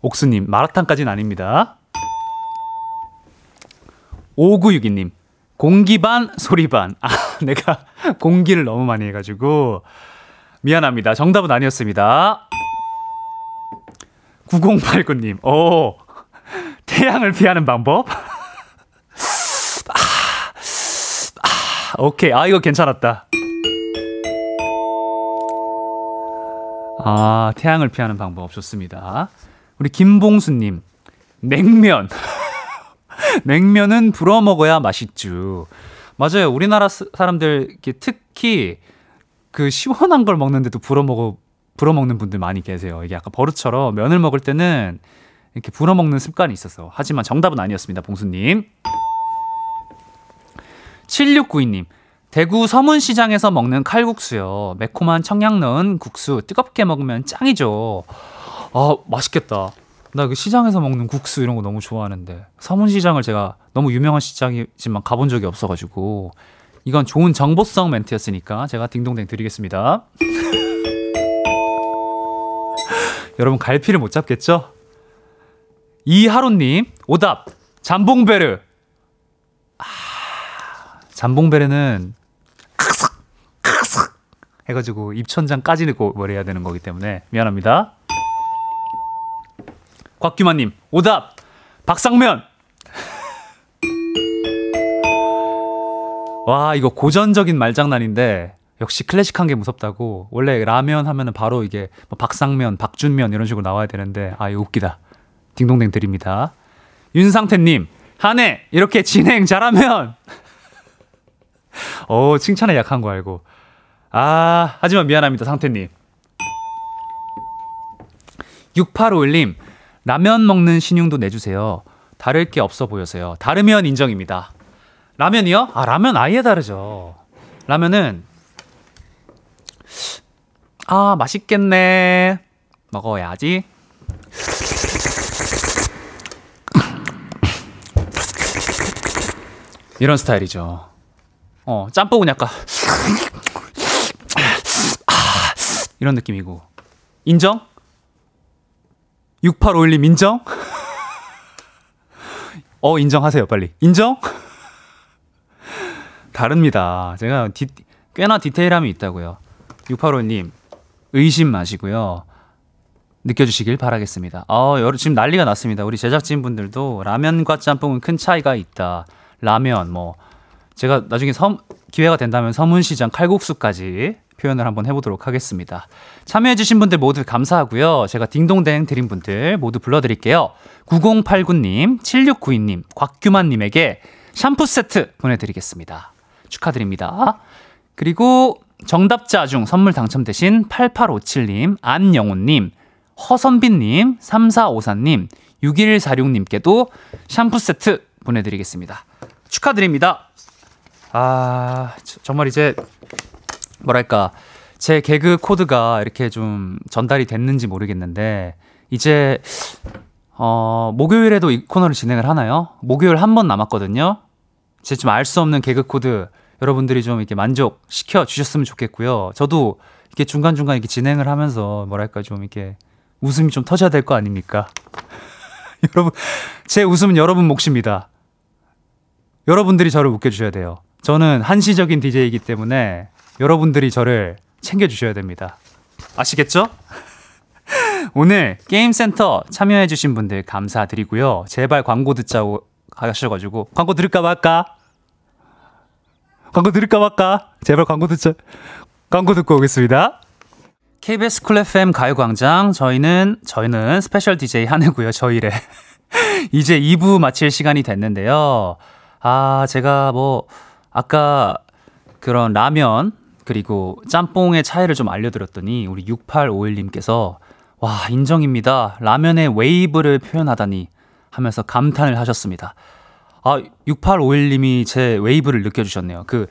옥수님, 마라탕까지는 아닙니다. 5962님, 공기 반, 소리 반. 아, 내가 공기를 너무 많이 해가지고. 미안합니다. 정답은 아니었습니다. 9089님, 오, 태양을 피하는 방법? 아, 아, 오케이. 아, 이거 괜찮았다. 아, 태양을 피하는 방법 좋습니다. 우리 김봉수님, 냉면. 냉면은 불어 먹어야 맛있죠. 맞아요. 우리나라 사람들 특히 그 시원한 걸 먹는데도 불어 먹어 불어 먹는 분들 많이 계세요. 이게 약간 버릇처럼 면을 먹을 때는 이렇게 불어 먹는 습관이 있어서. 하지만 정답은 아니었습니다. 봉수님. 7692님. 대구 서문시장에서 먹는 칼국수요. 매콤한 청양 넣은 국수 뜨겁게 먹으면 짱이죠. 아, 맛있겠다. 나 그 시장에서 먹는 국수 이런 거 너무 좋아하는데 서문시장을 제가 너무 유명한 시장이지만 가본 적이 없어가지고 이건 좋은 정보성 멘트였으니까 제가 딩동댕 드리겠습니다. 여러분 갈피를 못 잡겠죠? 이하로님 오답 잠봉베르 아, 잠봉베르는 크삭 크삭 해가지고 입천장 까지 넣고 뭘 해야 되는 거기 때문에 미안합니다. 곽규만님 오답 박상면 와 이거 고전적인 말장난인데 역시 클래식한 게 무섭다고 원래 라면 하면은 바로 이게 뭐 박상면 박준면 이런 식으로 나와야 되는데 아 이거 웃기다 딩동댕 드립니다 윤상태님 한 해 이렇게 진행 잘하면 어 칭찬에 약한 거 알고 아 하지만 미안합니다 상태님 6851님 라면 먹는 신용도 내주세요. 다를 게 없어 보여서요. 다르면 인정입니다. 라면이요? 아, 라면 아예 다르죠. 라면은, 아, 맛있겠네. 먹어야지. 이런 스타일이죠. 어, 짬뽕은 약간, 이런 느낌이고. 인정? 6851님 인정? 어, 인정하세요, 빨리. 인정? 다릅니다. 제가 디, 꽤나 디테일함이 있다고요. 6851님, 의심 마시고요. 느껴주시길 바라겠습니다. 어, 여러, 지금 난리가 났습니다. 우리 제작진분들도 라면과 짬뽕은 큰 차이가 있다. 라면, 뭐, 제가 나중에 섬, 기회가 된다면 서문시장 칼국수까지 표현을 한번 해보도록 하겠습니다. 참여해주신 분들 모두 감사하고요. 제가 딩동댕 드린 분들 모두 불러드릴게요. 9089님, 7692님, 곽규만님에게 샴푸 세트 보내드리겠습니다. 축하드립니다. 그리고 정답자 중 선물 당첨되신 8857님, 안영훈님, 허선빈님, 3454님, 6146님께도 샴푸 세트 보내드리겠습니다. 축하드립니다. 아, 정말 이제 뭐랄까 제 개그 코드가 이렇게 좀 전달이 됐는지 모르겠는데 이제 어 목요일에도 이 코너를 진행을 하나요? 목요일 한 번 남았거든요. 제 좀 알 수 없는 개그 코드 여러분들이 좀 이렇게 만족시켜 주셨으면 좋겠고요. 저도 이렇게 중간중간 이렇게 진행을 하면서 뭐랄까 좀 이렇게 웃음이 좀 터져야 될 거 아닙니까? 여러분, 제 웃음은 여러분 몫입니다. 여러분들이 저를 웃겨주셔야 돼요. 저는 한시적인 DJ이기 때문에 여러분들이 저를 챙겨주셔야 됩니다. 아시겠죠? 오늘 게임센터 참여해주신 분들 감사드리고요. 제발 광고 듣자고 하셔가지고 광고 들을까 말까? 광고 들을까 말까? 제발 광고 듣자. 광고 듣고 오겠습니다. KBS 쿨 FM 가요광장 저희는 저희는 special DJ 한해고요. 저희래 이제 2부 마칠 시간이 됐는데요. 아 제가 뭐 아까 그런 라면 그리고 짬뽕의 차이를 좀 알려드렸더니 우리 6851님께서 와 인정입니다. 라면의 웨이브를 표현하다니 하면서 감탄을 하셨습니다. 아 6851님이 제 웨이브를 느껴주셨네요. 그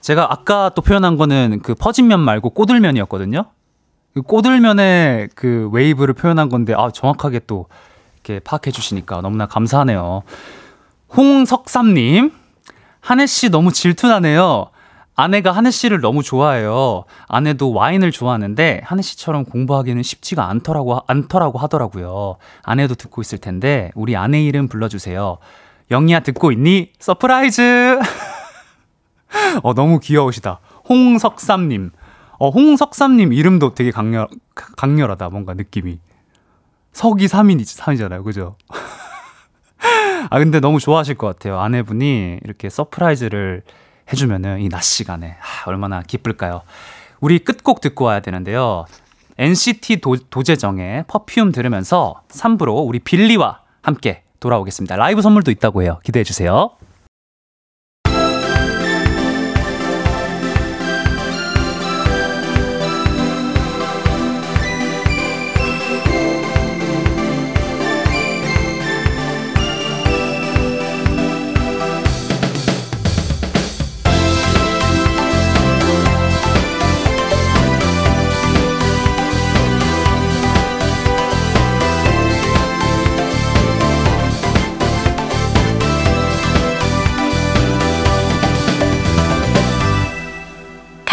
제가 아까 또 표현한 거는 그 퍼진면 말고 꼬들면이었거든요. 그 꼬들면의 그 웨이브를 표현한 건데 아 정확하게 또 이렇게 파악해 주시니까 너무나 감사하네요. 홍석삼님 한해 씨 너무 질투나네요. 아내가 한해 씨를 너무 좋아해요. 아내도 와인을 좋아하는데 한해 씨처럼 공부하기는 쉽지가 않더라고 않더라고 하더라고요. 아내도 듣고 있을 텐데 우리 아내 이름 불러주세요. 영희야 듣고 있니? surprise. 어 너무 귀여우시다. 홍석삼님. 어 홍석삼님 이름도 되게 강렬 강렬하다 뭔가 느낌이. 석이 3인 3이잖아요, 그죠? 아 근데 너무 좋아하실 것 같아요. 아내분이 이렇게 surprise를 해주면은 이 낮 시간에 아, 얼마나 기쁠까요? 우리 끝곡 듣고 와야 되는데요. NCT 도, 도재정의 Perfume 들으면서 3부로 우리 빌리와 함께 돌아오겠습니다. 라이브 선물도 있다고 해요. 기대해 주세요.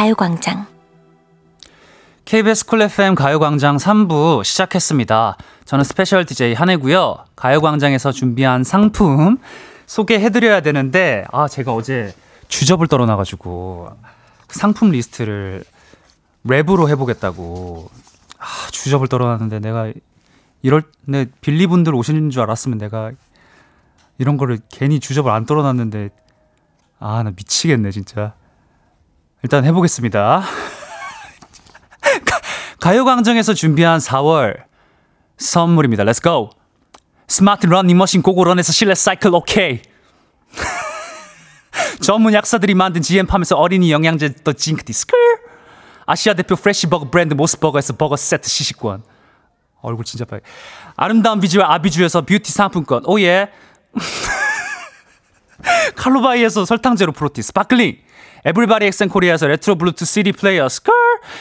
가요광장 KBS 쿨 FM 가요광장 3부 시작했습니다. 저는 스페셜 DJ 한해고요. 가요광장에서 준비한 상품 소개해드려야 되는데 아 제가 어제 주접을 떨어놔가지고 상품 리스트를 랩으로 해보겠다고 아 주접을 떨어놨는데 내가 이럴 내 빌리분들 오시는 줄 알았으면 내가 이런 거를 괜히 주접을 안 떨어놨는데 아 나 미치겠네 진짜 일단 해보겠습니다. 가요광장에서 준비한 4월 선물입니다. Let's go. 스마트 러닝 머신 고고런에서 실내 사이클 오케이. 전문 약사들이 만든 GM팜에서 어린이 영양제 더 징크 디 스크. 아시아 대표 프레시버거 브랜드 모스버거에서 버거 세트 시식권. 얼굴 진짜 빨개. 아름다운 비주얼 아비주에서 뷰티 상품권. Oh yeah. 칼로바이에서 설탕제로 protein sparkling. Everybody 엑센 코리아에서 레트로 블루투스 CD 플레이어 스컬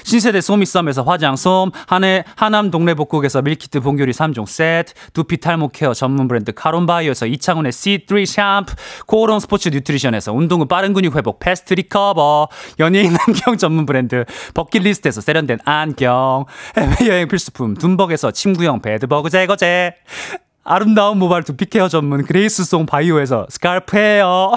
신세대 소미썸에서 화장솜 한해 하남 동네 복국에서 밀키트 봉교리 3종 세트 두피 탈모 케어 전문 브랜드 카론바이오에서 이창훈의 C3 샴푸 코오롱 스포츠 뉴트리션에서 운동 후 빠른 근육 회복 패스트 리커버 연예인 안경 전문 브랜드 버킷리스트에서 세련된 안경 해외여행 필수품 둠벅에서 침구형 bedbug 제거제 아름다운 모발 두피 케어 전문 그레이스송 바이오에서 scalp hair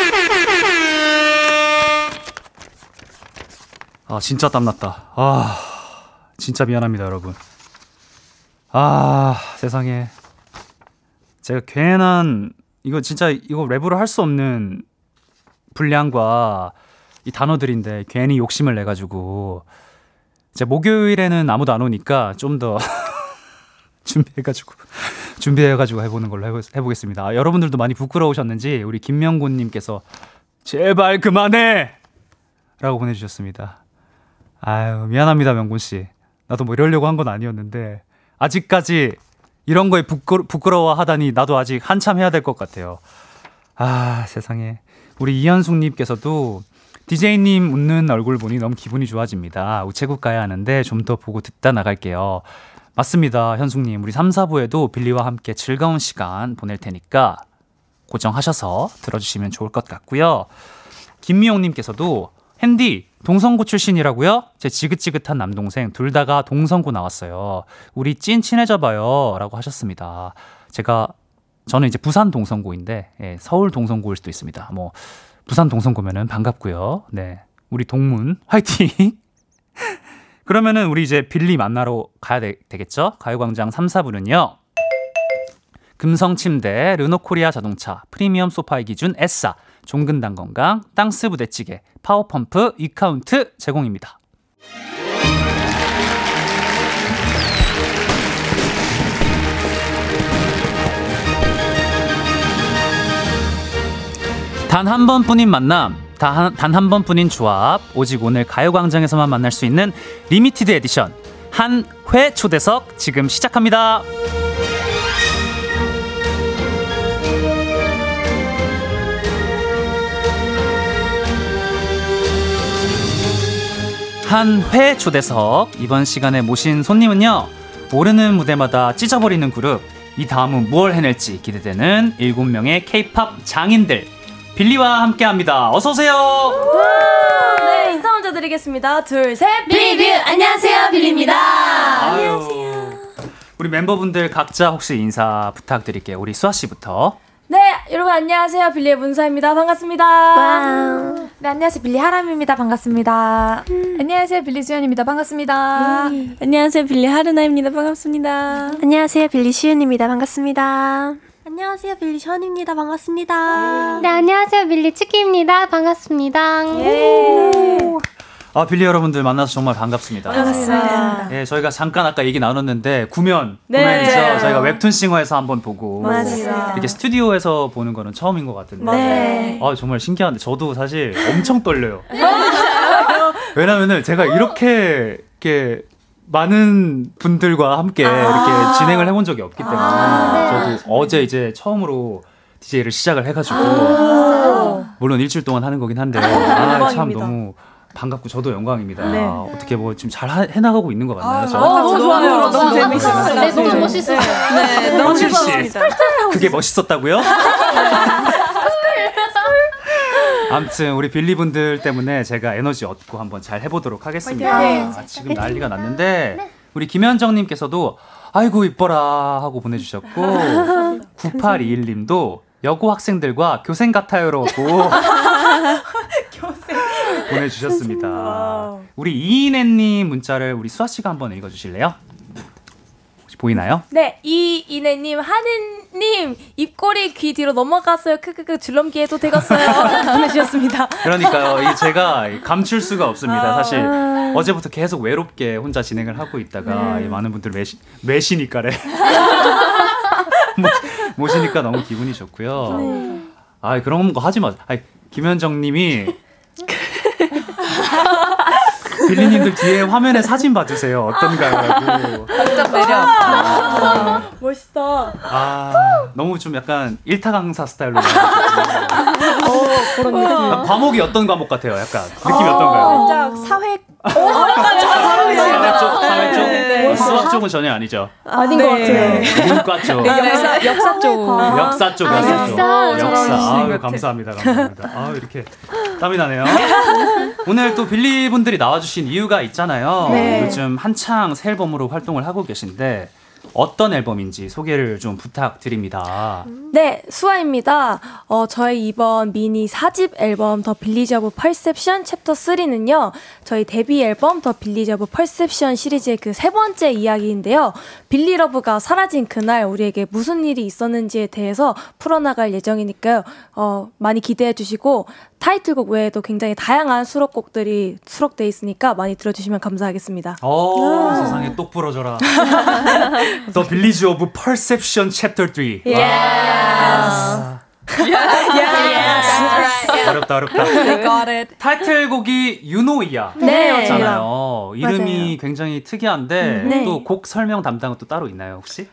아 진짜 땀났다. 아 진짜 미안합니다 여러분. 아 세상에 제가 괜한 이거 진짜 이거 랩으로 할 수 없는 분량과 이 단어들인데 괜히 욕심을 내 가지고 이제 목요일에는 아무도 안 오니까 좀 더 준비해가지고 준비해가지고 해보는 걸로 해보, 해보겠습니다. 아, 여러분들도 많이 부끄러우셨는지 우리 김명곤님께서 제발 그만해 라고 보내주셨습니다. 아유 미안합니다 명곤 씨. 나도 뭐 이러려고 한 건 아니었는데 아직까지 이런 거에 부끄러, 부끄러워 하다니 나도 아직 한참 해야 될 것 같아요. 아 세상에 우리 이현숙 님께서도 DJ님 웃는 얼굴 보니 너무 기분이 좋아집니다. 우체국 가야 하는데 좀 더 보고 듣다 나갈게요. 맞습니다, 현숙님. 우리 3, 4부에도 빌리와 함께 즐거운 시간 보낼 테니까 고정하셔서 들어주시면 좋을 것 같고요. 김미용님께서도 핸디 동성고 출신이라고요? 제 지긋지긋한 남동생 둘 다가 동성고 나왔어요. 우리 찐 친해져 봐요. 라고 하셨습니다. 제가 저는 이제 부산 동성고인데 예, 서울 동성고일 수도 있습니다. 뭐 부산 동성고면은 반갑고요. 네. 우리 동문 화이팅. 그러면은 우리 이제 빌리 만나러 가야 되, 겠죠 가요광장 3, 4부는요. 금성침대, 르노코리아 자동차, 프리미엄 소파의 기준 에싸, 종근당 건강, 땅스 부대찌개, 파워펌프, 이카운트 제공입니다. 단 한 번뿐인 만남, 단 한 번뿐인 조합, 오직 오늘 가요광장에서만 만날 수 있는 limited edition. 한해 초대석 지금 시작합니다. 한해 초대석 이번 시간에 모신 손님은요 오르는 무대마다 찢어버리는 그룹 이 다음은 무엇 해낼지 기대되는 7명의 케이팝 장인들. 빌리와 함께합니다. 어서 오세요. 네, 인사 먼저 드리겠습니다. 둘, 셋. 빌리뷰 안녕하세요. 빌리입니다. 안녕하세요. 우리 멤버분들 각자 혹시 인사 부탁드릴게요. 우리 수아 씨부터. 네, 여러분 안녕하세요. 빌리의 문수아입니다. 반갑습니다. 네 안녕하세요 빌리 하람입니다 반갑습니다. 안녕하세요 빌리 수연입니다 반갑습니다. 안녕하세요. 빌리 하루나입니다. 반갑습니다. 안녕하세요 빌리 시윤입니다 반갑습니다. 안녕하세요. 빌리 션입니다. 반갑습니다. 네, 안녕하세요. 빌리 츠키입니다. 반갑습니다. 아 빌리 여러분들 만나서 정말 반갑습니다 반갑습니다. 예, 저희가 잠깐 아까 얘기 나눴는데 구면 네. 구면이죠. 저희가 웹툰 싱어에서 한번 보고 맞습니다. 이렇게 스튜디오에서 보는 거는 처음인 것 같은데 네. 아 정말 신기한데 저도 사실 엄청 떨려요. 왜냐면은 제가 이렇게 이렇게 많은 분들과 함께 이렇게 진행을 해본 적이 없기 때문에 저도 어제 이제 처음으로 DJ를 시작을 해가지고 물론 일주일 동안 하는 거긴 한데 아, 참 영광입니다. 너무 반갑고 저도 영광입니다. 네. 아, 어떻게 뭐 지금 잘 하- 해나가고 있는 것 같나요? 저? 어, 너무 좋아요. 너무 재밌어요. 네, 너무 멋있어요. 네, 너무 확실히. 즐거웠습니다. 그게 멋있었다고요? 아무튼 우리 빌리분들 때문에 제가 에너지 얻고 한번 잘 해보도록 하겠습니다. 아, 지금 난리가 났는데 우리 김현정님께서도 아이고 이뻐라 하고 보내주셨고 9821님도 여고 학생들과 교생 같아요라고 보내주셨습니다. 우리 이인혜님 문자를 우리 수아 씨가 한번 읽어주실래요? 혹시 보이나요? 네, 이인혜님, 하느님, 입꼬리 귀 뒤로 넘어갔어요. 크크크 줄넘기 해도 되겠어요. 보내주셨습니다. 그러니까요. 이 제가 감출 수가 없습니다. 사실 어제부터 계속 외롭게 혼자 진행을 하고 있다가 이 많은 분들 매시, 매시니까래 모- 모시니까 너무 기분이 좋고요. 아 그런 거 하지 마. 아 김현정님이 빌리님들 뒤에 화면에 사진 봐주세요. 어떤가요? 라고. 멋있다. 아 너무 좀 약간 일타 강사 스타일로. 어, 그런 느낌. 아, 과목이 어떤 과목 같아요? 약간 느낌이 어떤가요? 살짝 사회 사회 쪽, 사회 쪽, 네. 어, 수학 쪽은 전혀 아니죠. 아닌 것 같아요. 문과 쪽, 역사, 역사 쪽. 역사 쪽, 역사 쪽, 역사. 역사. 아유, 감사합니다, 감사합니다. 아 이렇게 땀이 나네요. 오늘 또 빌리 분들이 나와주신 이유가 있잖아요. 네. 요즘 한창 새 앨범으로 활동을 하고 계신데 어떤 앨범인지 소개를 좀 부탁드립니다. 네, 수아입니다. 어, 저희 이번 미니 4집 앨범 The Village of Perception Chapter 3는요. 저희 데뷔 앨범 The Village of Perception 시리즈의 그 세 번째 이야기인데요. 빌리 러브가 사라진 그날 우리에게 무슨 일이 있었는지에 대해서 풀어나갈 예정이니까요. 어, 많이 기대해 주시고 타이틀곡 외에도 굉장히 다양한 수록곡들이 수록돼 있으니까 많이 들어주시면 감사하겠습니다. 어 세상에 똑 부러져라. The Village of Perception Chapter 3. 아. 어렵다 어렵다. 타이틀곡이 EUNOIA. 네. 잖아요. 이름이 맞아요. 굉장히 특이한데 네. 또곡 설명 담당은 또 따로 있나요 혹시?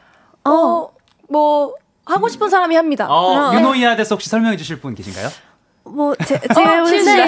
어, 뭐 하고 싶은 사람이 합니다. 어, 유노이아에 대해서 혹시 설명해 주실 분 계신가요? 뭐 제, 제가 해보겠습니다.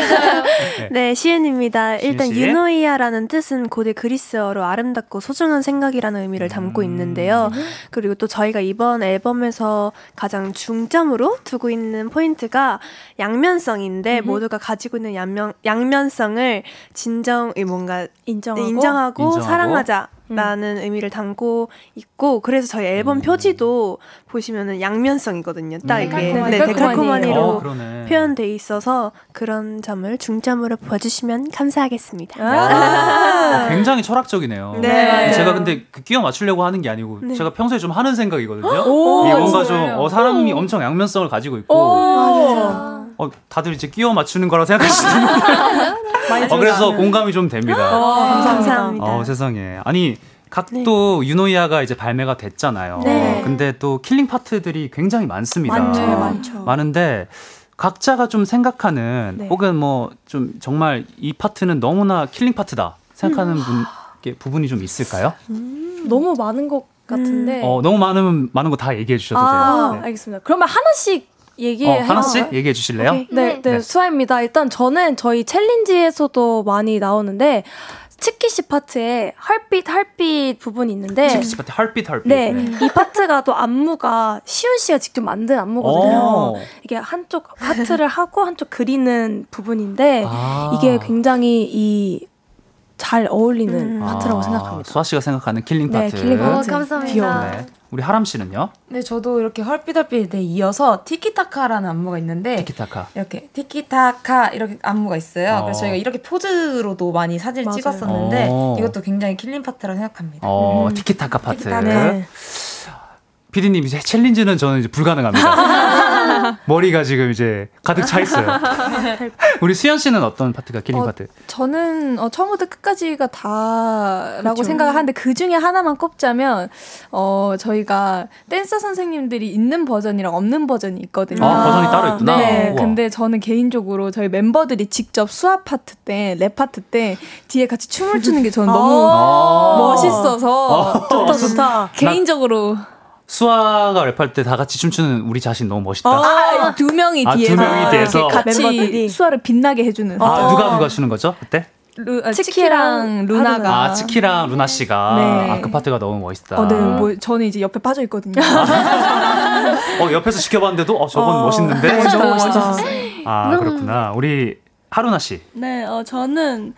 네, 시은입니다. 일단 씨. 유노이아라는 뜻은 고대 그리스어로 아름답고 소중한 생각이라는 의미를 담고 음. 있는데요. 그리고 또 저희가 이번 앨범에서 가장 중점으로 두고 있는 포인트가 양면성인데 모두가 가지고 있는 양면 양면성을 진정이 뭔가 인정하고, 인정하고, 인정하고. 사랑하자 라는 의미를 담고 있고 그래서 저희 앨범 음. 표지도 보시면은 양면성이거든요. 딱 이게 데칼코마니. 네, 데칼코마니로 어, 그러네. 표현돼 있어서 그런 점을 중점으로 봐주시면 감사하겠습니다. 어, 굉장히 철학적이네요. 네. 제가 근데 그 끼워 맞추려고 하는 게 아니고 제가 평소에 좀 하는 생각이거든요. 이게 뭔가 좀 어, 사람이 엄청 양면성을 가지고 있고 어, 다들 이제 끼워 맞추는 거라 생각하시는 분들 어, 그래서 공감이 좀 됩니다. 감사합니다. 어, 세상에. 아니, 각도 유노이아가 이제 발매가 됐잖아요. 네. 근데 또 killing 파트들이 굉장히 많습니다. 많죠, 많죠. 많은데 각자가 좀 생각하는 네. 혹은 뭐 좀 정말 이 파트는 너무나 killing 파트다 생각하는 분게 부분이 좀 있을까요? 너무 많은 것 같은데. 어, 너무 많으면 많은 거 다 얘기해 주셔도 아, 돼요. 네. 알겠습니다. 그러면 하나씩 얘기해 어, 하나씩 얘기해 주실래요? 네, 네, 네. 수아입니다. 일단 저는 저희 challenge에서도 많이 나오는데 츠키 씨 파트에 heartbeat heartbeat 부분이 있는데 츠키 씨 파트 heartbeat heartbeat. 네, 이 파트가 또 안무가 시윤 씨가 직접 만든 안무거든요. 오. 이게 한쪽 하트를 하고 한쪽 그리는 부분인데 아. 이게 굉장히 이 잘 어울리는 파트라고 아, 생각합니다. 수아 씨가 생각하는 killing 네, 파트. killing 어, 파트. 감사합니다. 귀여워. 네. 우리 하람 씨는요? 네, 저도 이렇게 헐빛헐빛에 이어서 티키타카라는 안무가 있는데 티키타카. 이렇게 티키타카 이렇게 안무가 있어요. 어. 그래서 저희가 이렇게 포즈로도 많이 사진을 맞아요. 찍었었는데 어. 이것도 굉장히 killing 파트라고 생각합니다. 어, 티키타카 파트. 티키타카. 네. 피디님 이제 challenge는 저는 이제 불가능합니다. 머리가 지금 이제 가득 차 있어요. 우리 수현 씨는 어떤 파트가 killing 어, 파트? 저는 어, 처음부터 끝까지가 다라고 그쵸. 생각을 하는데 그 중에 하나만 꼽자면 어, 저희가 댄서 선생님들이 있는 버전이랑 없는 버전이 있거든요. 아, 버전이 따로 있구나. 네, 우와. 근데 저는 개인적으로 저희 멤버들이 직접 수아 파트 때, 랩 파트 때 뒤에 같이 춤을 추는 게 저는 너무 아. 멋있어서 좋다 좋다. 개인적으로 수아가 랩할 때 다 같이 춤추는 우리 자신 너무 멋있다. 아, 두 명이 아, 두 뒤에서 명이 뒤에서? 같이 멤버들이. 수아를 빛나게 해주는 아, 누가 누가 추는 거죠? 그때? 루, 아, 츠키랑 츠키랑 루나가 아, 츠키랑 루나 씨가 네. 아, 그 파트가 너무 멋있다. 어, 네, 뭐 저는 이제 옆에 빠져 있거든요. 어, 옆에서 지켜봤는데도 어, 저건 멋있는데. 너무 멋있다. 아, 그렇구나. 우리 하루나 씨. 네, 어, 저는,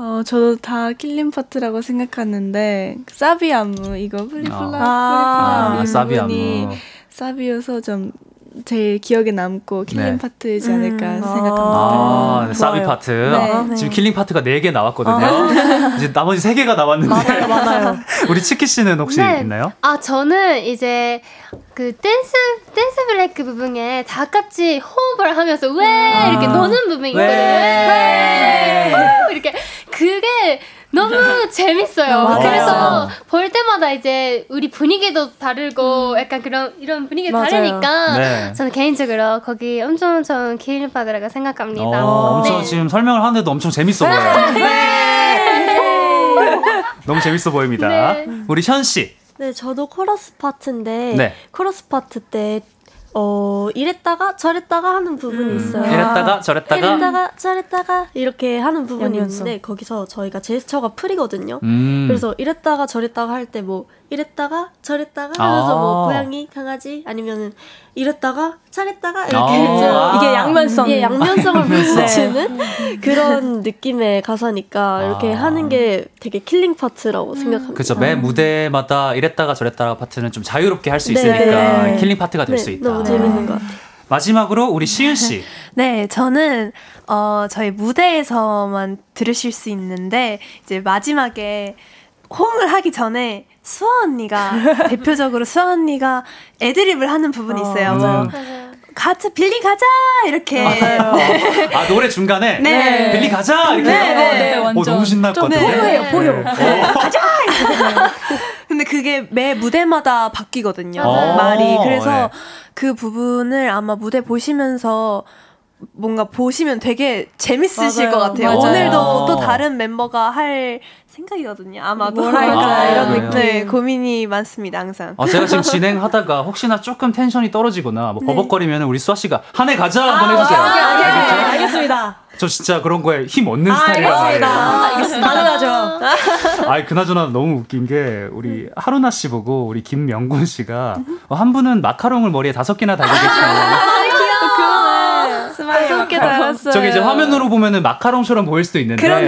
어, 저도 다 killing 파트라고 생각하는데, 그 사비 안무, 이거 flip flop, 아, flip flop 이 사비 안무. 사비여서 좀 제일 기억에 남고 killing 네. 파트이지 않을까 음, 생각합니다. 아, 네, 사비 좋아요. 파트. 네. 아, 지금 killing 파트가 4개 나왔거든요. 이제 나머지 3개가 나왔는데. 많아요, 많아요. 우리 츠키 씨는 혹시 네. 있나요? 아 저는 이제 그 댄스 댄스 블랙 부분에 다 같이 호흡을 하면서 왜 이렇게 노는 부분이 있거든요. 왜 이렇게 그게 너무 재밌어요. 맞아요. 그래서 볼 때마다 이제 우리 분위기도 다르고 약간 그런 이런 분위기. 다르니까 네. 저는 개인적으로 거기 엄청 좋은 killing 파트라고 생각합니다. 어, 엄청 네. 지금 설명을 하는데도 엄청 재밌어 보여요. 너무 재밌어 보입니다. 네. 우리 현 씨. 네, 저도 코러스 파트인데 네. 코러스 파트 때 어, 이랬다가 저랬다가 하는 부분이 있어요. 이랬다가 저랬다가. 이랬다가 저랬다가 이렇게 하는 부분이 양면성. 있는데 거기서 저희가 제스처가 풀이거든요. 음. 그래서 이랬다가 저랬다가 할 때 뭐 이랬다가 저랬다가 하면서 아. 뭐 고양이 강아지 아니면은 이랬다가 아. 이렇게 해서 이게 양면성. 예, 양면성을 네. 보여주는 그런 느낌의 가사니까 이렇게 아. 하는 게 되게 killing 파트라고 생각합니다. 그죠. 매 무대마다 이랬다가 저랬다가 파트는 좀 자유롭게 할수 네. 있으니까 네. killing 파트가 될 네, 수 있다. 너무 재밌는 것 같아요. 마지막으로 우리 시윤 씨. 네, 저는 어 저희 무대에서만 들으실 수 있는데 이제 마지막에 호응을 하기 전에 수아 언니가 대표적으로 수아 언니가 애드립을 하는 부분이 있어요. 맞아요. 가자 빌리 가자 이렇게 아 노래 중간에 네. 빌리 가자 이렇게. 네, 네, 네, 어, 완전. 너무 신날 것좀 같은데. 포효해요, 포효. 네. 근데 그게 매 무대마다 바뀌거든요. 맞아요. 말이. 어, 그래서 네. 그 부분을 아마 무대 보시면서 뭔가 보시면 되게 재밌으실 맞아요. 것 같아요. 맞아요. 오늘도 또 다른 멤버가 할 생각이거든요. 아마 뭘 할까, 아, 이런? 느낌. 네, 고민이 많습니다. 항상. 어, 제가 지금 진행하다가 혹시나 조금 텐션이 떨어지거나 뭐 버벅거리면 우리 수아 씨가 한 해 가자 한번 해주세요. 알겠죠? 알겠습니다. 저 진짜 그런 거에 힘 얻는 아, 말이에요. 알겠습니다. 가능하죠. 아이 그나저나 너무 웃긴 게 우리 하루나 씨 보고 우리 김명곤 씨가 어, 한 분은 마카롱을 머리에 다섯 개나 달고 계시고 개 달았어요. 저기 이제 화면으로 보면은 마카롱처럼 보일 수도 있는데 그러네.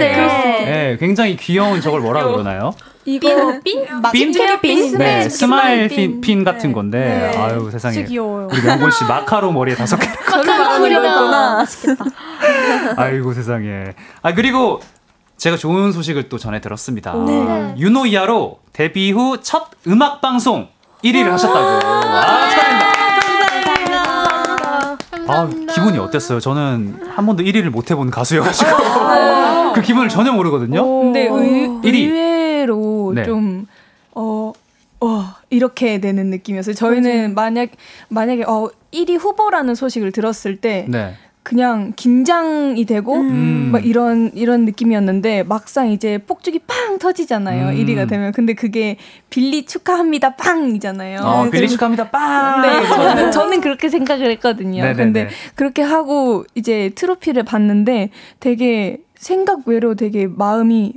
네, 굉장히 귀여운 저걸 뭐라 그러나요? 이거 핀? 핀? 핀? 네, 스마일 핀. 핀, 핀 같은 건데 네. 아유 세상에 귀여워요. 우리 명곤 씨 마카롱 머리에 다섯 개 마카롱이구나. 아이고 세상에. 아 그리고 제가 좋은 소식을 또 전해 들었습니다. 네. 유노이아로 데뷔 후 첫 음악 방송 1위를 하셨다고. 아, 축하드립니다. 아. 기분이 어땠어요? 저는 한 번도 1위를 못 해본 가수여가지고 그 기분을 전혀 모르거든요. 근데 의. 의외로 네. 좀 어, 어, 이렇게 되는 느낌이었어요. 저희는 만약 만약에 어 1위 후보라는 소식을 들었을 때 네. 그냥 긴장이 되고 음. 막 이런 이런 느낌이었는데 막상 이제 폭죽이 팡 터지잖아요. 음. 1위가 되면 근데 그게 빌리 축하합니다 빵이잖아요. 어, 빌리 축하합니다. 빵! 네, 저는, 저는 그렇게 생각을 했거든요. 네네네. 근데 그렇게 하고 이제 트로피를 봤는데 되게 생각 외로 되게 마음이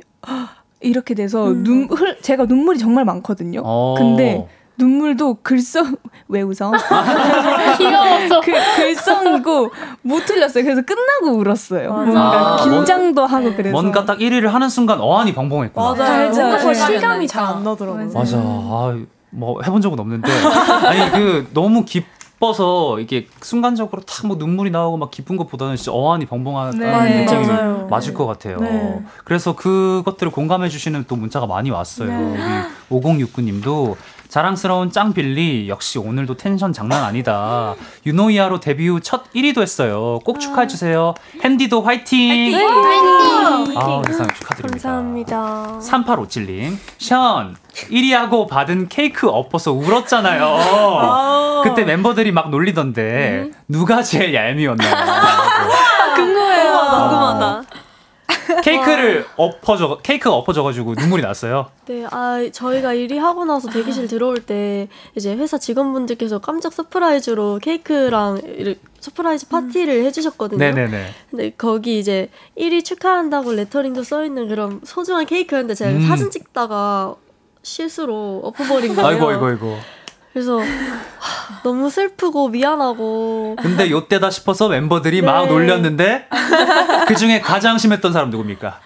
이렇게 돼서 눈 흘, 제가 눈물이 정말 많거든요. 어. 근데 눈물도 글썽 왜 웃어? 귀여워서. 그 글썽이고 못 틀렸어요. 그래서 끝나고 울었어요. 뭔가 아, 긴장도 하고 그래서 뭔가 딱 1위를 하는 순간 어안이 벙벙했구나. 맞아요. 뭔가 네. 실감이 잘 안 나더라고요. 맞아. 아, 뭐 해본 적은 없는데 아니 그 너무 기뻐서 이게 순간적으로 탁 뭐 눈물이 나오고 막 기쁜 것보다는 진짜 어안이 벙벙하다는 네. 느낌이 맞아요. 맞을 것 같아요. 네. 그래서 그것들을 공감해 주시는 또 문자가 많이 왔어요. 우리 5069님도 자랑스러운 짱빌리 역시 오늘도 텐션 장난 아니다. 유노이아로 데뷔 후 첫 1위도 했어요. 꼭 축하해 주세요. 핸디도 화이팅. 아, 세상에 축하드립니다. 감사합니다. 3857님, 션, 1위하고 받은 케이크 엎어서 울었잖아요. 그때 멤버들이 막 놀리던데, 누가 제일 얄미웠나요? 궁금해요. 궁금하다. 케이크를 엎어져, 케이크가 엎어져가지고 눈물이 났어요. 네, 아 저희가 1위 하고 나서 대기실 들어올 때 이제 회사 직원분들께서 깜짝 surprise로 케이크랑 이렇게 surprise 파티를 해주셨거든요. 네네네. 근데 거기 이제 1위 축하한다고 레터링도 써 있는 그런 소중한 케이크였는데 제가 음. 사진 찍다가 실수로 엎어버린 거예요. 아이고, 아이고, 아이고. 그래서 하, 너무 슬프고 미안하고 근데 요때다 싶어서 멤버들이 막 네. 놀렸는데, 그 중에 가장 심했던 사람 누굽니까?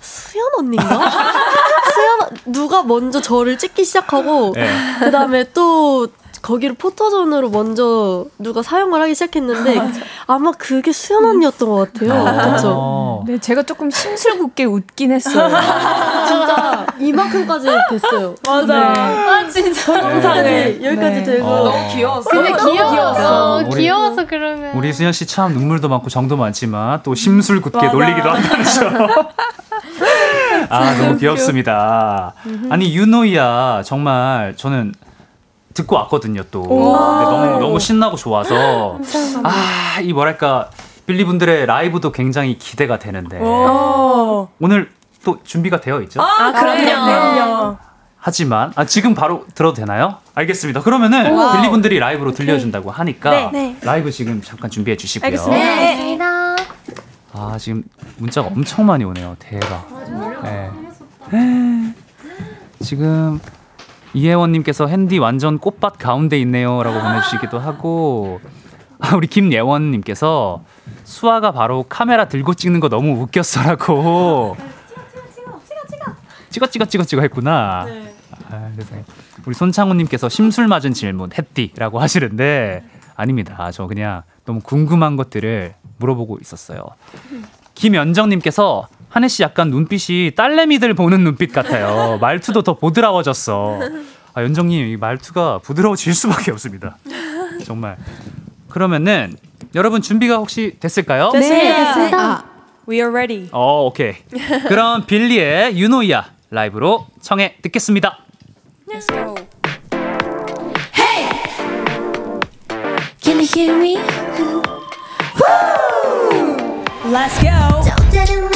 수연 언니인가? 수연 누가 먼저 저를 찍기 시작하고 네. 그다음에 또 거기를 포토존으로 먼저 누가 사용을 하기 시작했는데 아마 그게 수연 언니였던 것 같아요. 그렇죠. 어. 네, 제가 조금 심술궂게 웃긴 했어요. 진짜 이만큼까지 됐어요. 맞아. 아 진짜 영상이 여기까지 네. 되고 어. 귀여웠어. 근데 귀여워서 우리- 귀여워서 그러면 우리 수현 씨참 눈물도 많고 정도 많지만 또 심술 굳게 놀리기도 한다는 점. 아 너무 귀엽습니다. 아니 유노이야 정말 저는 듣고 왔거든요 또. 근데 너무 너무 신나고 좋아서 아 이 뭐랄까 빌리 분들의 라이브도 굉장히 기대가 되는데 오늘 또 준비가 되어 있죠? 아, 그럼요. 하지만 아 지금 바로 들어도 되나요? 알겠습니다. 그러면은 빌리 분들이 라이브로 들려준다고 하니까 라이브 지금 잠깐 준비해 주시고요. 알겠습니다. 알겠습니다. 아 지금 문자가 엄청 많이 오네요. 대박. 네. 지금 이혜원님께서 핸디 완전 꽃밭 가운데 있네요라고 보내주시기도 하고 아, 우리 김예원님께서 수아가 바로 카메라 들고 찍는 거 너무 웃겼어라고 찍어 찍어 찍어 찍어 했구나. 아, 세상에. 우리 손창훈님께서 심술 맞은 질문 했디라고 하시는데 아닙니다. 저 그냥 너무 궁금한 것들을 물어보고 있었어요. 김연정님께서 한혜 씨 약간 눈빛이 딸내미들 보는 눈빛 같아요. 말투도 더 보드라워졌어. 아, 연정님 이 말투가 부드러워질 수밖에 없습니다. 정말. 그러면은 여러분 준비가 혹시 됐을까요? 됐습니다. We are ready. 어, 오케이. 그럼 빌리의 유노이야 라이브로 청해 듣겠습니다. Can you hear me? Let's go.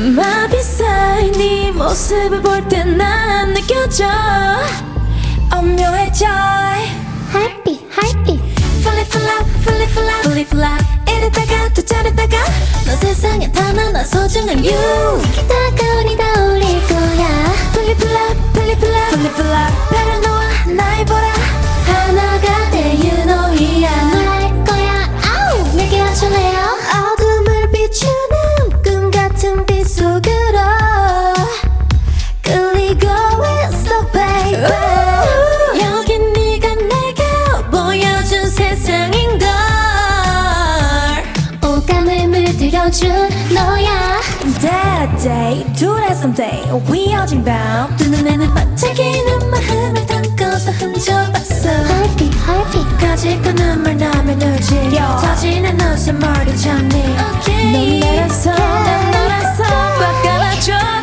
줘 마비 사이 네 모습을 볼 때 난 느껴져 엄묘해져 fall it, fall out, fall it, fall out 이랬다가 또 저랬다가 너 세상에 단 하나 소중한 you 다가오니 다올 someday 우이어진 밤 두 눈에는 반짝이는 마음을 담고서 훔쳐봤어. Heartbeat heartbeat. 가지고 눈물 나면 울지. 터지는 웃음 머리 잡니. 놀라서 놀라서. 꽉 안아줘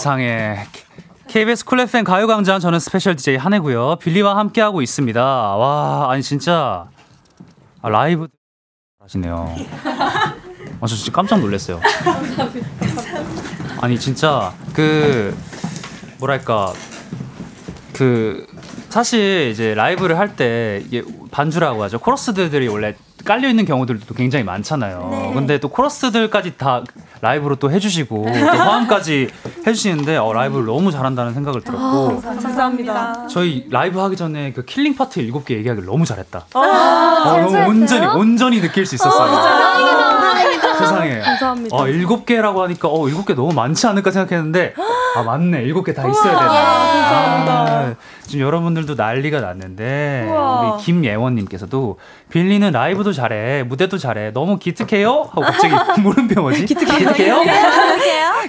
세상에. KBS 쿨 FM 가요광장 저는 special DJ 한혜고요. 빌리와 함께하고 있습니다. 와 아니 진짜. 아, 라이브 하시네요. 아, 저 진짜 깜짝 놀랐어요. 아니 진짜 그 뭐랄까. 그 사실 이제 라이브를 할 때 이게 반주라고 하죠. 코러스들이 원래 깔려 있는 경우들도 굉장히 많잖아요. 근데 또 코러스들까지 다 라이브로 또 해주시고 또 화음까지 해주시는데 어, 라이브를 너무 잘한다는 생각을 들었고 감사합니다. 저희 라이브 하기 전에 그 killing 파트 7개 얘기하기를 너무 잘했다. 아, 어, 너무 온전히 온전히 느낄 수 있었어요. 세상에. 감사합니다. 어, 일곱 개라고 하니까 어, 일곱 개 너무 많지 않을까 생각했는데 아, 맞네. 일곱 개다 있어야 되네. 아, 지금 여러분들도 난리가 났는데 우리 김예원 님께서도 빌리는 라이브도 잘해. 무대도 잘해. 너무 기특해요? 하고 갑자기 물음표 뭐지? 기특해요?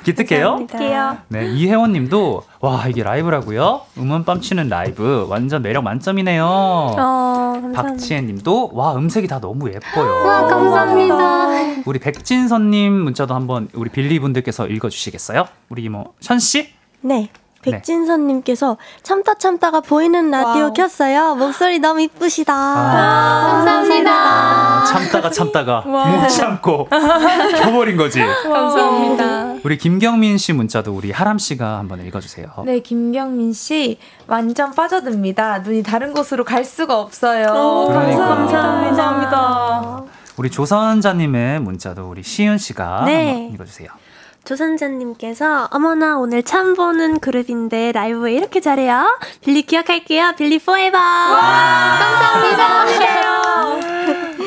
기특해요? 할게요. 네, 이혜원 님도 와, 이게 라이브라고요? 음원 빰치는 라이브 완전 매력 만점이네요. 어, 감사합니다. 박지혜 님도 와, 음색이 다 너무 예뻐요. 와 감사합니다. 우리 백진선님 문자도 한번 우리 빌리 분들께서 읽어주시겠어요? 우리 뭐 션씨? 네. 백진선님께서 참다 참다가 보이는 라디오 wow. 켰어요. 목소리 너무 이쁘시다. 아. 감사합니다. 참다가 참다가 못 참고 켜버린 거지. 감사합니다. 우리 김경민 씨 문자도 우리 하람 씨가 한번 읽어주세요. 네, 김경민 씨 완전 빠져듭니다. 눈이 다른 곳으로 갈 수가 없어요. 그러니까. 감사합니다. 우리 조선자님의 문자도 우리 시윤 씨가 네. 한번 읽어주세요. 조선자님께서 어머나 오늘 처음 보는 그룹인데 라이브 왜 이렇게 잘해요? 빌리 기억할게요. 빌리 포에버.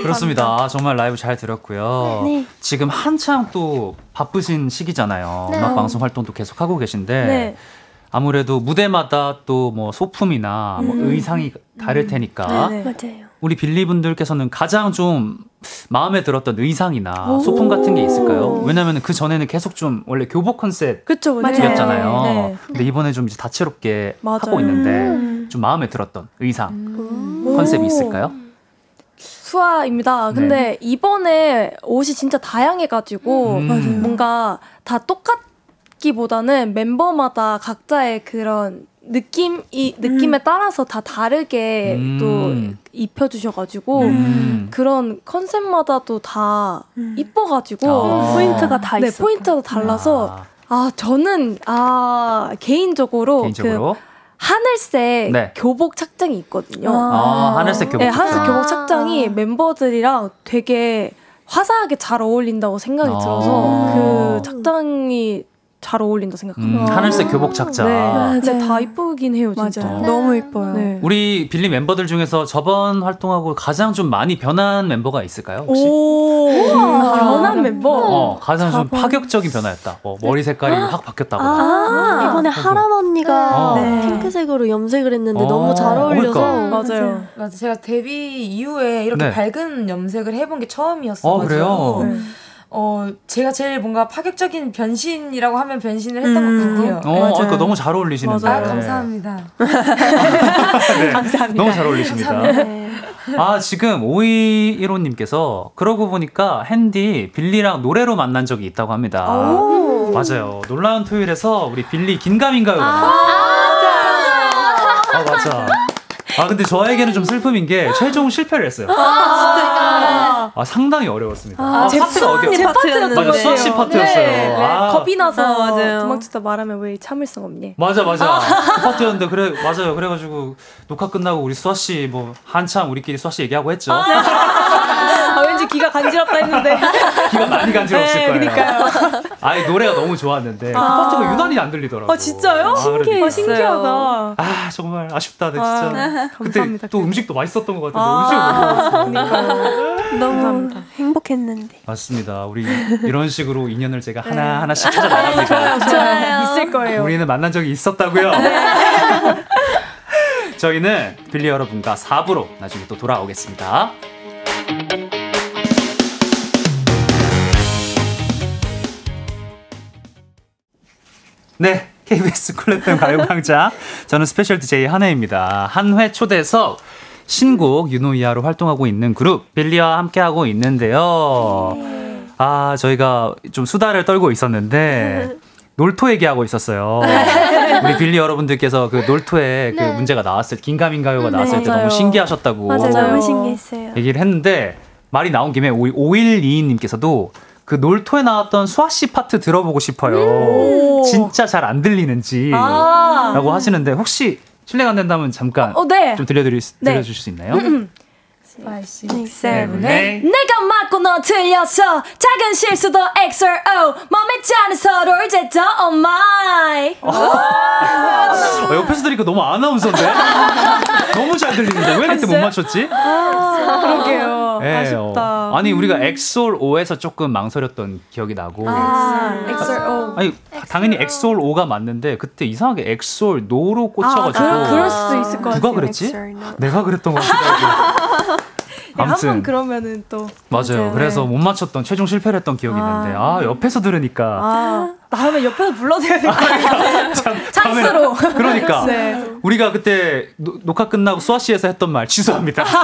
그렇습니다. 정말 라이브 잘 들었고요. 네. 지금 한창 또 바쁘신 시기잖아요. 네. 음악 방송 활동도 계속 하고 계신데 네. 아무래도 무대마다 또 뭐 소품이나 뭐 의상이 다를 테니까 네. 맞아요. 우리 빌리 분들께서는 가장 좀 마음에 들었던 의상이나 소품 같은 게 있을까요? 왜냐면 그 전에는 계속 좀 원래 교복 컨셉 그쵸, 맞아요. 이었잖아요. 네. 근데 이번에 좀 이제 다채롭게 맞아요. 하고 있는데 좀 마음에 들었던 의상 컨셉이 있을까요? 수아입니다. 근데 이번에 옷이 진짜 다양해가지고 음. 뭔가 다 똑같기보다는 멤버마다 각자의 그런 느낌이 느낌에 따라서 다 다르게 음. 또 입혀주셔가지고 음. 그런 컨셉마다도 다 이뻐가지고 아. 포인트가 다 네 있어. 포인트가 달라서 아, 아 저는 아 개인적으로, 개인적으로 그 하늘색 네. 교복 착장이 있거든요. 아, 하늘색 교복 네, 하늘색 착장. 교복 착장이 멤버들이랑 되게 화사하게 잘 어울린다고 생각이 아. 들어서 그 착장이 잘 어울린다 생각합니다. 음, 하늘색 교복 착장. 네, 근데 다 이쁘긴 해요, 진짜. 맞아요. 너무 이뻐요. 네. 우리 빌리 멤버들 중에서 저번 활동하고 가장 좀 많이 변한 멤버가 있을까요? 혹시? 오, 변한 멤버. 어, 가장 좀 파격적인 변화였다. 뭐 머리 색깔이 확 바뀌었다거나. 아, 이번에 하람 언니가 네. 핑크색으로 염색을 했는데 어, 너무 잘 어울려서 그러니까. 맞아요. 맞아. 제가 데뷔 이후에 이렇게 네. 밝은 염색을 해본 게 처음이었어요. 어, 그래요? 어, 제가 제일 뭔가 파격적인 변신이라고 하면 변신을 했던 것 같아요. 어, 그러니까 너무 잘 어울리시는데. 아, 감사합니다. 네, 감사합니다. 너무 잘 어울리십니다. 아, 지금 5215님께서 그러고 보니까 핸디 빌리랑 노래로 만난 적이 있다고 합니다. 맞아요. 놀라운 토요일에서 우리 빌리 긴가민가요? 아, 맞아. 아, 근데 저에게는 좀 슬픔인 게 최종 실패를 했어요. 아, 아, 상당히 어려웠습니다. 아, 제 파트가 어디였죠? 제 파트였는데. 맞아, 수아 씨 파트였어요. 네, 네. 아. 겁이 나서 아. 도망치다 말하면 왜 참을성 없니? 맞아 맞아 그 파트였는데 그래 맞아요 그래가지고 녹화 끝나고 우리 수아 씨 뭐 한참 우리끼리 수아 씨 얘기하고 했죠 아, 왠지 귀가 간지럽다 했는데. 기가 많이 간지럽었을 네, 거예요 그러니까요. 아니 노래가 너무 좋았는데 그 아. 파트가 유난히 안 들리더라고 아, 진짜요? 그래도- 아, 신기하다. 아 정말 아쉽다 네, 아, 진짜 그때 감사합니다. 또 음식도 맛있었던 것 같은데 아, 음식을 먹었어 너무 행복했는데. 맞습니다 우리 이런 식으로 인연을 제가 하나 하나씩 찾아 나갑니다 좋아요. 있을 거예요. 우리는 만난 적이 있었다고요. 저희는 빌리 여러분과 4부로 나중에 또 돌아오겠습니다. 네, KBS 쿨 FM 가요광장. 저는 special DJ 한해입니다. 한해 초대석 신곡 EUNOIA로 활동하고 있는 그룹 빌리와 함께하고 있는데요. 아, 저희가 좀 수다를 떨고 있었는데 놀토 얘기하고 있었어요. 우리 빌리 여러분들께서 그 놀토에 그 네. 문제가 나왔을 긴가민가요가 네. 나왔을 때 맞아요. 너무 신기하셨다고 맞아요. 너무 신기했어요. 얘기를 했는데 말이 나온 김에 5122님께서도 그 놀토에 나왔던 수아 씨 파트 들어보고 싶어요. 진짜 잘 안 들리는지 아. 라고 하시는데 혹시 실례가 안 된다면 잠깐 어, 네. 좀 들려드릴, 네. 들려주실 수 있나요? 네. 네. 내가 맞고 넌 틀렸어 작은 실수도 XRO 몸에 짜는 서로 이제 더 oh my 어, 옆에서 들으니까 너무 아나운서인데? 너무 잘 들리는데 왜 그때 못 맞췄지? 그러게요 예, 아쉽다 어. 아니 우리가 엑솔 5에서 조금 망설였던 기억이 나고 아 XRO 아니 당연히 5가 맞는데 그때 이상하게 엑솔 노로 꽂혀가지고 아, 그- 그럴 수도 있을 것 누가 같아요. 그랬지? 엑솔 no. 내가 그랬던 것 같기도 하고 아무튼 그러면은 또 맞아요. 그래서 못 맞췄던 최종 실패를 했던 기억이 있는데 아 옆에서 들으니까 아 다음에 옆에서 불러드려야 될 것 같아요 찬스로 그러니까 네. 우리가 그때 노- 녹화 끝나고 수아 씨에서 했던 말 취소합니다.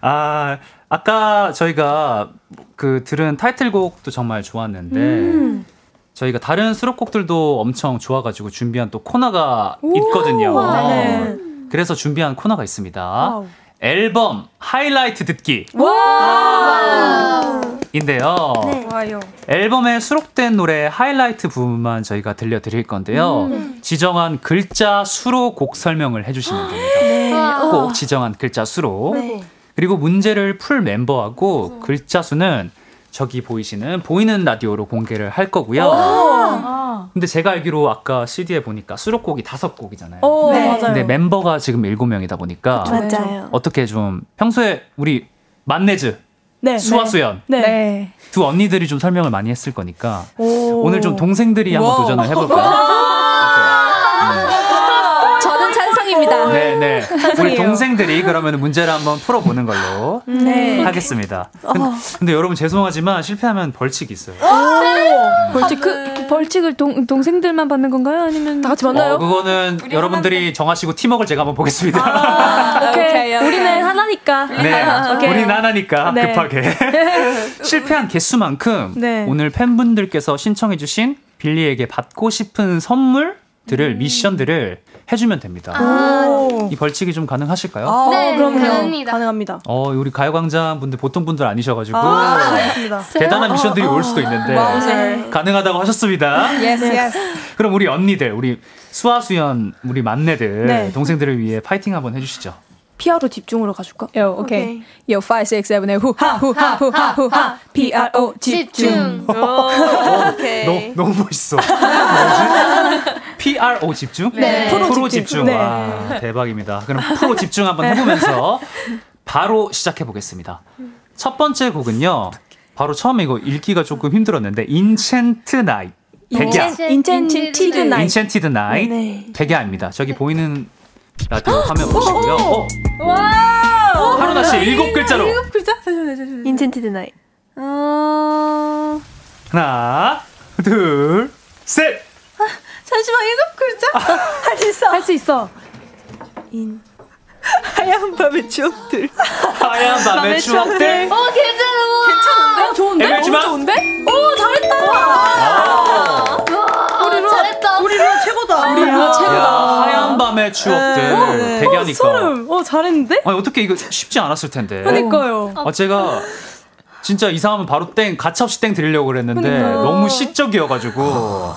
아 아까 저희가 그 들은 타이틀곡도 정말 좋았는데 음. 저희가 다른 수록곡들도 엄청 좋아가지고 준비한 또 코너가 있거든요. 네. 그래서 준비한 코너가 있습니다. 앨범 하이라이트 듣기. 인데요. 좋아요 앨범에 수록된 노래 하이라이트 부분만 저희가 들려드릴 건데요. 음. 지정한 글자 수로 곡 설명을 해주시면 됩니다. 꼭 지정한 글자 수로. 네. 그리고 문제를 풀 멤버하고 글자 수는 저기 보이시는 보이는 라디오로 공개를 할 거고요. 근데 제가 알기로 아까 CD에 보니까 수록곡이 다섯 곡이잖아요. 어, 네. 맞아요. 근데 멤버가 지금 일곱 명이다 보니까 맞아요. 어떻게 좀 평소에 우리 만내즈 네. 수화수연 네. 두 언니들이 좀 설명을 많이 했을 거니까 오. 오늘 좀 동생들이 한번 와. 도전을 해볼까요? 저는 찬성입니다. 네, 네. 우리 찬성이에요. 동생들이 그러면 문제를 한번 풀어보는 걸로 네. 하겠습니다. 근데, 근데 여러분 죄송하지만 실패하면 벌칙이 있어요. 벌칙 그, 그 벌칙을 동, 동생들만 받는 건가요? 아니면 다 같이 어, 그거는 여러분들이 정하시고 팀워크를 제가 한번 보겠습니다. 아, 오케이. 오케이, 오케이. 우리는 하나니까 네, 오케이. 우리 나나니까 네. 급하게 실패한 개수만큼 네. 오늘 팬분들께서 신청해주신 빌리에게 받고 싶은 선물 것들을 미션들을 해주면 됩니다. 아, 이 벌칙이 좀 가능하실까요? 아, 네, 그럼요. 가능합니다. 가능합니다. 어, 우리 가요광장 분들 보통 분들 아니셔가지고 알겠습니다. 대단한 미션들이 올 수도 있는데 네. 가능하다고 하셨습니다. Yes, yes. 그럼 우리 언니들, 우리 수아수연, 우리 막내들, 네. 동생들을 위해 파이팅 한번 해주시죠. 피아로 집중으로 가줄까? Yo, okay. Yo, 5, 6, 7, 8, 후하, 후하, 후하, 후하. P-R-O, 집중. 오케이. 너, 너무 멋있어. 프로 집중? 네. 프로, 프로 집중. 집중. 네. 와, 대박입니다. 그럼 프로 집중 한번 해보면서 바로 시작해 보겠습니다. 첫 번째 곡은요. 바로 처음에 이거 읽기가 조금 힘들었는데 enchanted night 백야 enchanted night. enchanted night 네. 백야입니다. 저기 보이는 라디오 화면 보시고요. 어, 하루나 씨 일곱 글자로 글자? 잠시만요, 잠시만요. enchanted night. 어... 하나, 둘, 셋. 잠시만, 일곱 글자? 할수 있어. 할 수 있어. 인. 하얀 밤의 추억들. 하얀 밤의 추억들. 어, 괜찮아. 괜찮은 야, 하얀 밤의 추억들 대기하니까. 소름. 어, 잘했는데? 아니 어떻게 이거 쉽지 않았을 텐데. 그러니까요. 아 제가 진짜 이상하면 바로 땡 가차없이 땡 드리려고 그랬는데 너무 시적이어가지고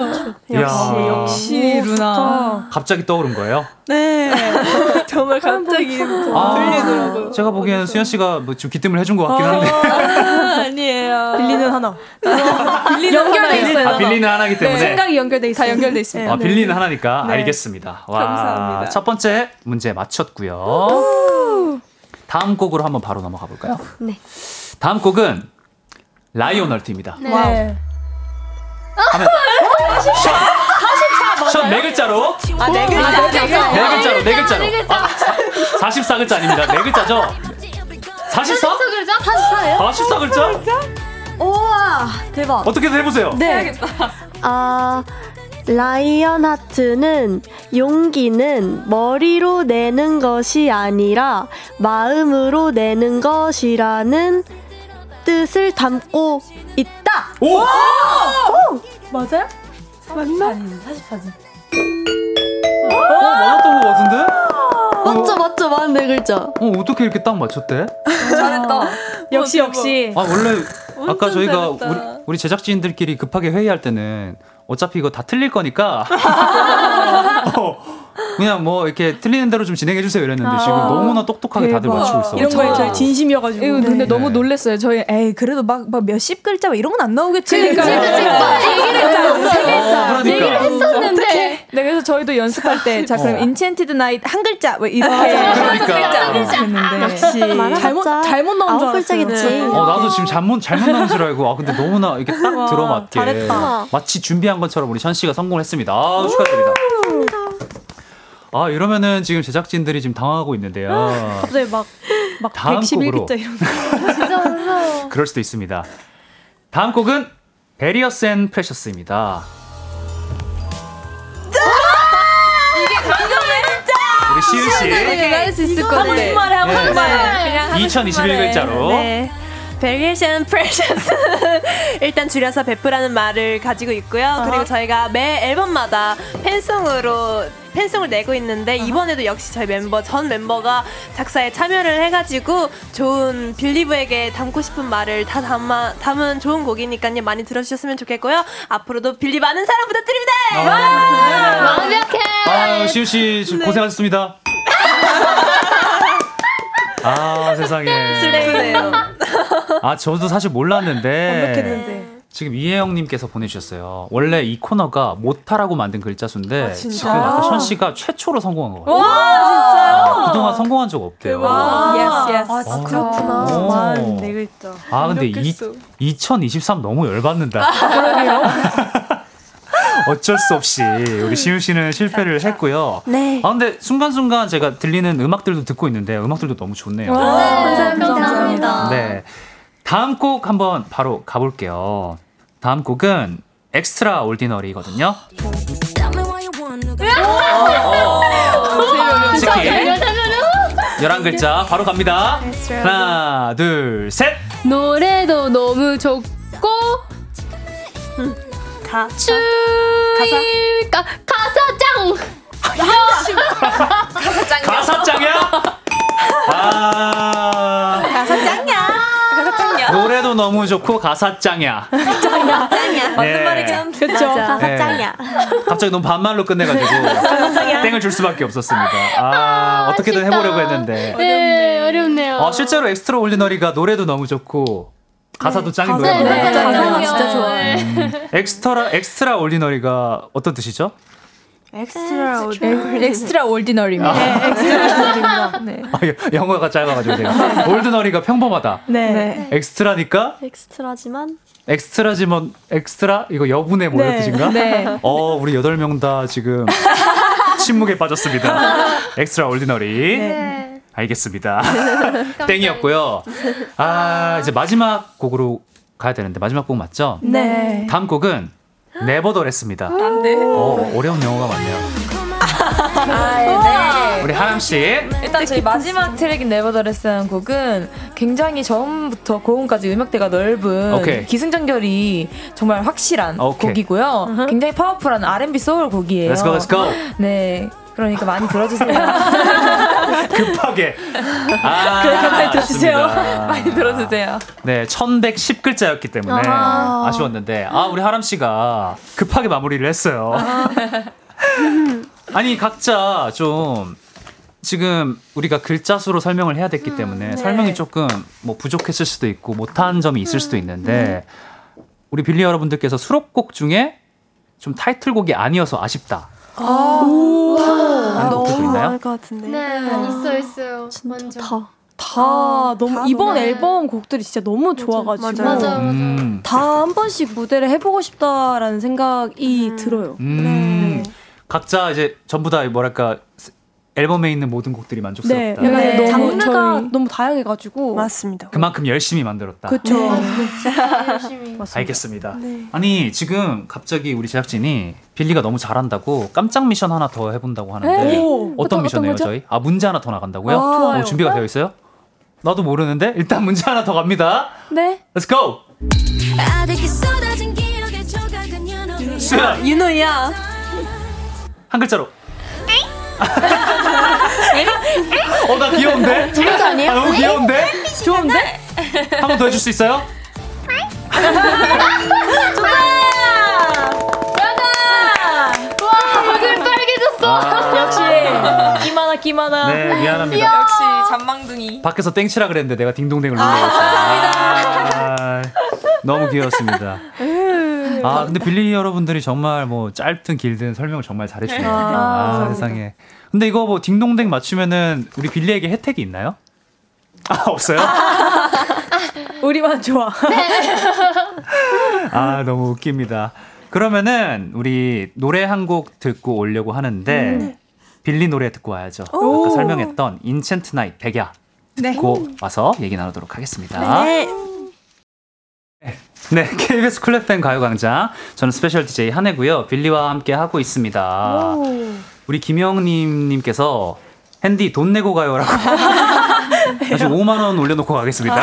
역시, 야. 역시 루나. 갑자기 떠오른 거예요. 네. 정말 갑자기 아, 들리더라고요. 제가 보기에는 수현 씨가 뭐좀 기뜸을 해준 것 같긴 한데 아 니에요. 빌리는 하나. 연결돼 있어요. 아 빌리는 하나기 때문에 생각이 연결돼 있어. 다 연결돼 있습니다. 아 빌리는 하나니까 네. 알겠습니다. 와, 감사합니다. 첫 번째 문제 맞췄고요. 다음 곡으로 한번 바로 넘어가 볼까요? 네. 다음 곡은 lionheart입니다. 네. wow. 하면 션 네 글자로 아, 네 글자. 네 글자로 네 글자로 네 글자. 아, 44글자 아닙니다. 네 글자죠? 44? 44글자? 44예요? 44글자? 우와 대박. 어떻게든 해보세요. 네. 아 lionheart는 용기는 머리로 내는 것이 아니라 마음으로 내는 것이라는 뜻을 담고 있다. 오! 맞아요? 어, 맞았던 것 같은데? 맞죠 맞죠 맞은 네 글자. 어, 어떻게 이렇게 딱 맞췄대? 잘했다. 역시, 역시. 아, 원래 아까 저희가. 우리, 우리 제작진들끼리 급하게 회의할 때는 어차피 이거 다 틀릴 거니까 어, 그냥 뭐 이렇게 틀리는 대로 좀 진행해 주세요 이랬는데 지금 너무나 똑똑하게 다들 대박. 맞추고 있어. 이런 거에 저희 진심이어가지고. 이거 근데 네. 너무 네. 놀랬어요. 저희 에이 그래도 막, 막 몇십 글자 막 이런 건 안 나오겠지. 진짜 진짜 얘기를 했었어. 세 글자. 그러니까. 얘기를 했었는데. 네, 그래서 저희도 연습할 때, 자, 그럼 어. enchanted night 한 글자, 뭐 이렇게. 그러니까. 한 글자 했는데. 역시 잘못, 잘못 나온 줄 알았어요. 글자겠지. 어, 나도 지금 잘못, 잘못 나온 줄 알고. 아, 근데 너무나 이렇게 딱 들어맞게. 잘했다. 마치 준비한 것처럼 우리 션 씨가 성공했습니다. 아, 축하드립니다. 아, 이러면은 지금 제작진들이 지금 당황하고 있는데요. 갑자기 막, 막 다음 111글자 곡으로. 이런 거. 진짜 무서워. 그럴 수도 있습니다. 다음 곡은 various and precious입니다. 우리 시윤 씨 할수 있을 것 같아. 한국말에 하고 네. 한국말. 2021 글자로 네. various and precious 일단 줄여서 베프라는 말을 가지고 있고요. 그리고 저희가 매 앨범마다 팬송으로 팬송을 내고 있는데 이번에도 역시 저희 멤버 전 멤버가 작사에 참여를 해가지고 좋은 빌리브에게 담고 싶은 말을 다 담아, 담은 좋은 곡이니까요 많이 들어주셨으면 좋겠고요. 앞으로도 빌리 많은 사랑 부탁드립니다. 완벽해. 아, 시윤 씨 지금 고생하셨습니다. 아, 세상에. 그래요. 아, 저도 사실 몰랐는데 완벽했는데. 지금 이혜영님께서 보내주셨어요. 원래 이 코너가 못하라고 만든 글자 수인데 진짜? 지금 아까 션 씨가 최초로 성공한 것 같아요. 와, 아, 그동안 성공한 적 없대요. yes yes. 아, 어. 그렇구나. 네 글자. 아 근데 이, 완벽했어. 2023 너무 열받는다. 어쩔 수 없이 우리 시우 씨는 실패를 했고요. 네. 아 근데 순간순간 제가 들리는 음악들도 듣고 있는데 음악들도 너무 좋네요. 네, 감사합니다. 네. 다음 곡 한번 바로 가볼게요. 다음 곡은 엑스트라 올디너리거든요. 치킨 11글자 바로 갑니다. 하나, 둘, 셋. 노래도 너무 좋고 가. 추일까 한정. 가사짱이야? 아. 가사짱이야. 노래도 너무 좋고 가사 짱이야. 짱이야. 짱이야. 맞는 예. 말이긴 그쵸. 가사 짱이야. 갑자기 너무 반말로 끝내가지고 땡을 줄 수밖에 없었습니다. 아, 어떻게든 해보려고 했는데. 네, 어렵네요. 어, 실제로 엑스트라 올리너리가 노래도 너무 좋고 가사도 짱인 네, 노래거든요. 맞아요. 가사가. 진짜 좋아요. 네. extra extraordinary가 어떤 뜻이죠? extra extra ordinary입니다. 네, 엑스트라 네. 아, 영어가 짧아가지고 제가 ordinary가 평범하다. 네. extra니까 extra지만 extra지만 extra 이거 여분의 뭐 이런 네. 뜻인가? 네. 어 우리 여덟 명다 지금 침묵에 빠졌습니다. extraordinary. 네. 알겠습니다. 땡이었고요. 아 이제 마지막 곡으로 가야 되는데 마지막 곡 맞죠? 네. 다음 곡은 nevertheless입니다. 네. 어, 어려운 영어가 많네요. 아, 네. 우리 하람 씨. 일단 저희 마지막 트랙인 nevertheless라는 곡은 굉장히 처음부터 고음까지 음역대가 넓은 오케이. 기승전결이 정말 확실한 오케이. 곡이고요. 굉장히 파워풀한 R&B soul 곡이에요. Let's go, let's go. 네. 그러니까 많이 들어주세요. 급하게. 아, 급하게 들어주세요. 많이 들어주세요. 네, 1110글자였기 때문에 아하. 아쉬웠는데, 아, 우리 하람 씨가 급하게 마무리를 했어요. 아니, 각자 좀, 지금 우리가 글자 수로 설명을 해야 됐기 때문에 설명이 조금 뭐 부족했을 수도 있고 못한 점이 있을 수도 있는데, 우리 빌리 여러분들께서 수록곡 중에 좀 타이틀곡이 아니어서 아쉽다. 아, 곡도 있나요? 것 같은데. 네, 있어 있어요. 완전. 다. 다 너무 다 이번 너무- 앨범 곡들이 진짜 너무 좋아가지고 맞아요. 맞아요. 음, 다한 번씩 무대를 해보고 싶다라는 생각이 들어요. 음, 각자 이제 전부 다 뭐랄까 앨범에 있는 모든 곡들이 네, 만족스럽다. 약간 네. 너무 장르가 저희- 너무 다양해가지고 맞습니다. 그만큼 열심히 만들었다. 그쵸. 열심히. 알겠습니다. 아니 지금 갑자기 우리 제작진이 빌리가 너무 잘한다고 깜짝 미션 하나 더 해본다고 하는데 오, 어떤 어떤- 미션이에요? 저희? 아 문제 하나 더 나간다고요? 아, 좋아요. 오, 준비가 되어 있어요? 나도 모르는데 일단 문제 하나 더 갑니다. 네. Let's go. 수연 윤호야. 한 글자로. 어 나 귀여운데? 재밌지 않아요? 아, 너무 귀여운데? 좋은데? 한 번 더 해줄 수 있어요? 와, 얼굴 빨개졌어. 아, 역시 기만아 기만아. 네 미안합니다. 역시 잔망둥이. 밖에서 땡치라 그랬는데 내가 딩동댕을 눌러버렸어요. 아, 너무 귀여웠습니다. 아 근데 빌리 여러분들이 정말 뭐 짧든 길든 설명을 정말 잘해주네요. 아, 세상에. 근데 이거 뭐 딩동댕 맞추면은 우리 빌리에게 혜택이 있나요? 아 없어요? 우리만 좋아. 아 너무 웃깁니다. 그러면은 우리 노래 한 곡 듣고 오려고 하는데 빌리 노래 듣고 와야죠. 아까 설명했던 enchanted night 백야 듣고 와서 얘기 나누도록 하겠습니다. 네. 네, KBS 쿨 FM 가요광장. 저는 special DJ 한해고요. 빌리와 함께 하고 있습니다. 우리 김영님님께서 한디 돈 내고 가요라고. 다시 5만 원 올려놓고 가겠습니다.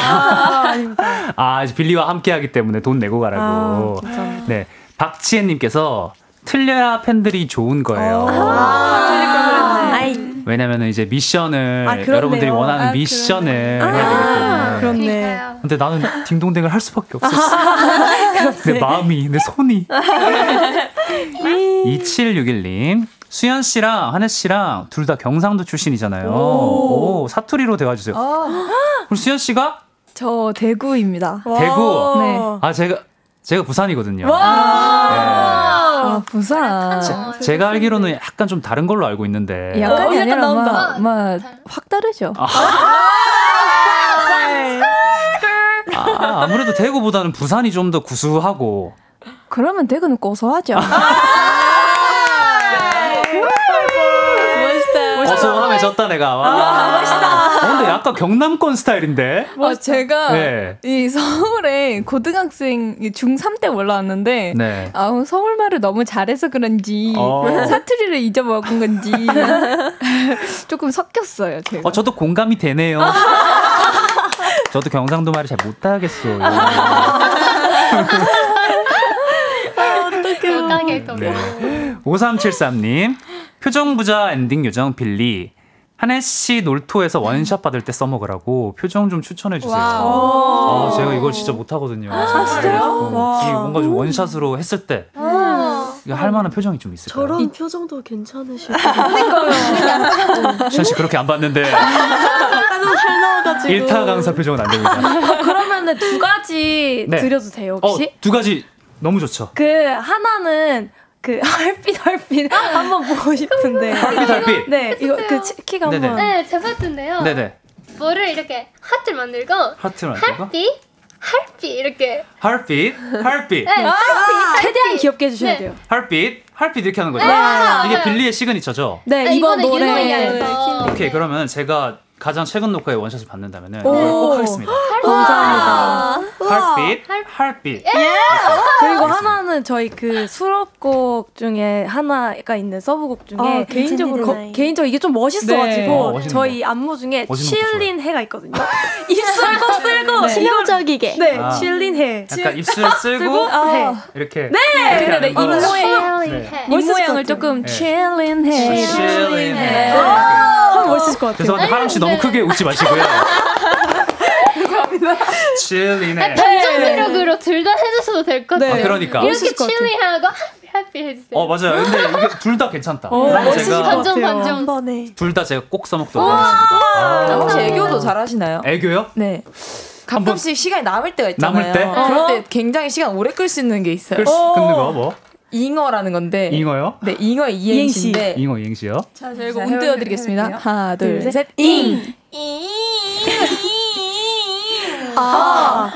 아, 이제 빌리와 함께 하기 때문에 돈 내고 가라고. 네, 박지혜님께서 틀려야 팬들이 좋은 거예요. 아이, 왜냐면 이제 미션을 아. 여러분들이 원하는 아, 미션을 해야 되기 때문에. 그렇네. 근데 나는 딩동댕을 할 수밖에 없었어. 내 마음이, 내 손이. 2761님. 수현 씨랑 한혜 씨랑 둘 다 경상도 출신이잖아요. 오, 사투리로 대화 주세요. 그럼 수현 씨가 저 대구입니다. 대구. 네. 아, 제가, 제가 부산이거든요. 네. 아, 부산. 제- 제가 알기로는 약간 좀 다른 걸로 알고 있는데. 약간이 어, 약간 아니라 나온다. 막, 막, 확 다르죠. 아, 아무래도 대구보다는 부산이 좀 더 구수하고. 그러면 대구는 고소하죠. 어소함해졌다 내가. 와. 멋있다. 어, 근데 약간 경남권 스타일인데. 아, 제가 네. 이 서울에 고등학생 중3 때 올라왔는데 네. 아, 서울 말을 너무 잘해서 그런지 어. 사투리를 잊어먹은 건지 조금 섞였어요, 제가. 어, 저도 공감이 되네요. 저도 경상도 말을 잘 못하겠어요. 못하게 또. 네. 5373님. 표정 부자 엔딩 요정 빌리. 한해 씨 놀토에서 원샷 받을 때 써먹으라고 표정 좀 추천해 주세요. 아, 제가 이걸 진짜 못하거든요. 아, 진짜요? 와. 이 뭔가 좀 원샷으로 했을 때 이거 할 만한 표정이 좀 있을까요? 저런 표정도 괜찮으실 시윤 씨 그렇게 안 봤는데 너무 잘 나와가지고. 일타 강사 표정은 안 됩니다. 어, 그러면은 두 가지 네. 드려도 돼요 어, 혹시? 두 가지 너무 좋죠. 그 하나는 그 heartbeat heartbeat 한번 보고 싶은데. heartbeat, heartbeat. 네, 이거 그 츠키가 네네. 한번. 네, 제 파트인데요. 네네. 뭐를 이렇게 하트 만들고 하트 만들고 하트 하트 이렇게 heartbeat, heartbeat, 네, 아, 최대한. 귀엽게 해주셔야 네. 돼요. heartbeat, heartbeat 이렇게 하는 거죠. 네, 맞아요. 이게. 빌리의 시그니처죠. 네, 아, 이번 이거는 노래. 오케이 그러면 제가 가장 최근 녹화에 원샷을 받는다면 은. 이걸 꼭 하겠습니다. 감사합니다. heartbeat, heartbeat. 그리고 하나는 저희 그 수록곡 중에 하나가 있는 서브곡 중에 아, 개인적으로 거- 네. 개인적으로 이게 좀 멋있어가지고 네. 어, 저희 안무 중에 칠린 해가 있거든요. 입술도 쓸고 치명적이게. 네, 아. 칠린 해. 약간 입술 쓰고 해. 이렇게 네. 이렇게 근데 하는 거. 입 모양 해. 입 모양을 것 조금 네. 칠린 해. 칠린해. 하면 멋있을 것 같아요. 죄송한데 하람 씨 너무 크게 웃지 마시고요. 칠린해. 감정 매력으로 둘 다 해주셔도 될 것 같아요. 아, 그러니까. 이렇게. 칠리하고 하피 하피 해주세요. 어 맞아요. 근데 이게 둘 다 괜찮다. 어, 제가 같아요. 반전 반전. 한 번에. 둘 다 제가 꼭 써먹도록 하겠습니다. 아, 혹시 아. 애교도 잘하시나요? 애교요? 네. 가끔씩 시간이 남을 때가 있잖아요. 남을 때? 그럴 때 굉장히 시간 오래 끌 수 있는 게 있어요. 끌 수, 끊는 거 뭐? 잉어라는 건데. 잉어요? 네, 잉어의 이행시인데. 잉어 이행시요? 자, 저 이거 자, 운 띄워드리겠습니다. 해볼게요. 하나, 둘, 둘, 셋. 셋. 잉. 아.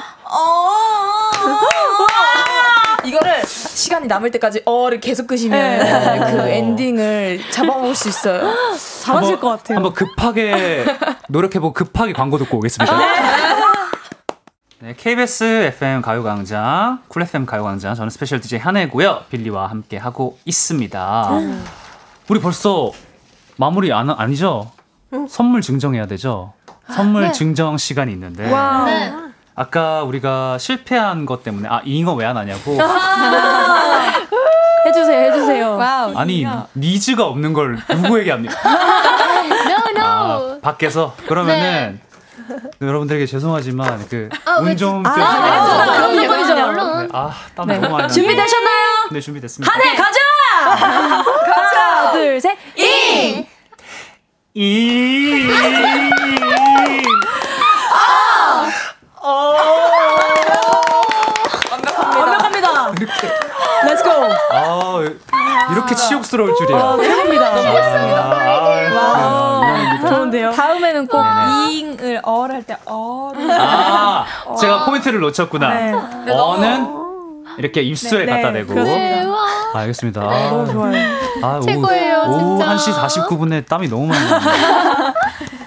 이거를 시간이 남을 때까지 어를 계속 끄시면 네. 그 엔딩을 잡아먹을 수 있어요. 잘하실 것 같아요. 한번 급하게 노력해보고 급하게 광고 듣고 오겠습니다. 네, KBS FM 가요광장, 쿨 FM 가요광장, 저는 special DJ 한해고요. 빌리와 함께 하고 있습니다. 우리 벌써 마무리 안, 아니죠? 선물 증정해야 되죠? 선물 네. 증정 시간이 있는데 와. 네. 아까 우리가 실패한 것 때문에 아 잉어 왜 안 하냐고 해주세요, 해주세요. 와우. 아니 니즈가 없는 걸 누구에게 합니까? No no. 아, 밖에서 그러면은 여러분들에게 죄송하지만 그 아, 왜 운좀 아, 그럼요, 그럼요. 아, 땀 너무 많이. 준비되셨나요? 네, 준비됐습니다. 한해 가자! 가자! 하나, 둘, 셋, 잉! 이 완벽합니다. Let's go! 아, 이렇게 치욕스러울 줄이야. 아, 최고입니다. 아, 좋은데요? 다음에는 꼭네 네. 잉을 어를 할때 어를. 아, 제가 포인트를 놓쳤구나. 네. 어는 이렇게 입술에 네, 갖다 네, 대고. 그렇습니다. 네, 와. 아, 알겠습니다. 너무 좋아요. 아, 최고예요, 오후 진짜. 1시 49분에 땀이 너무 많이 나네.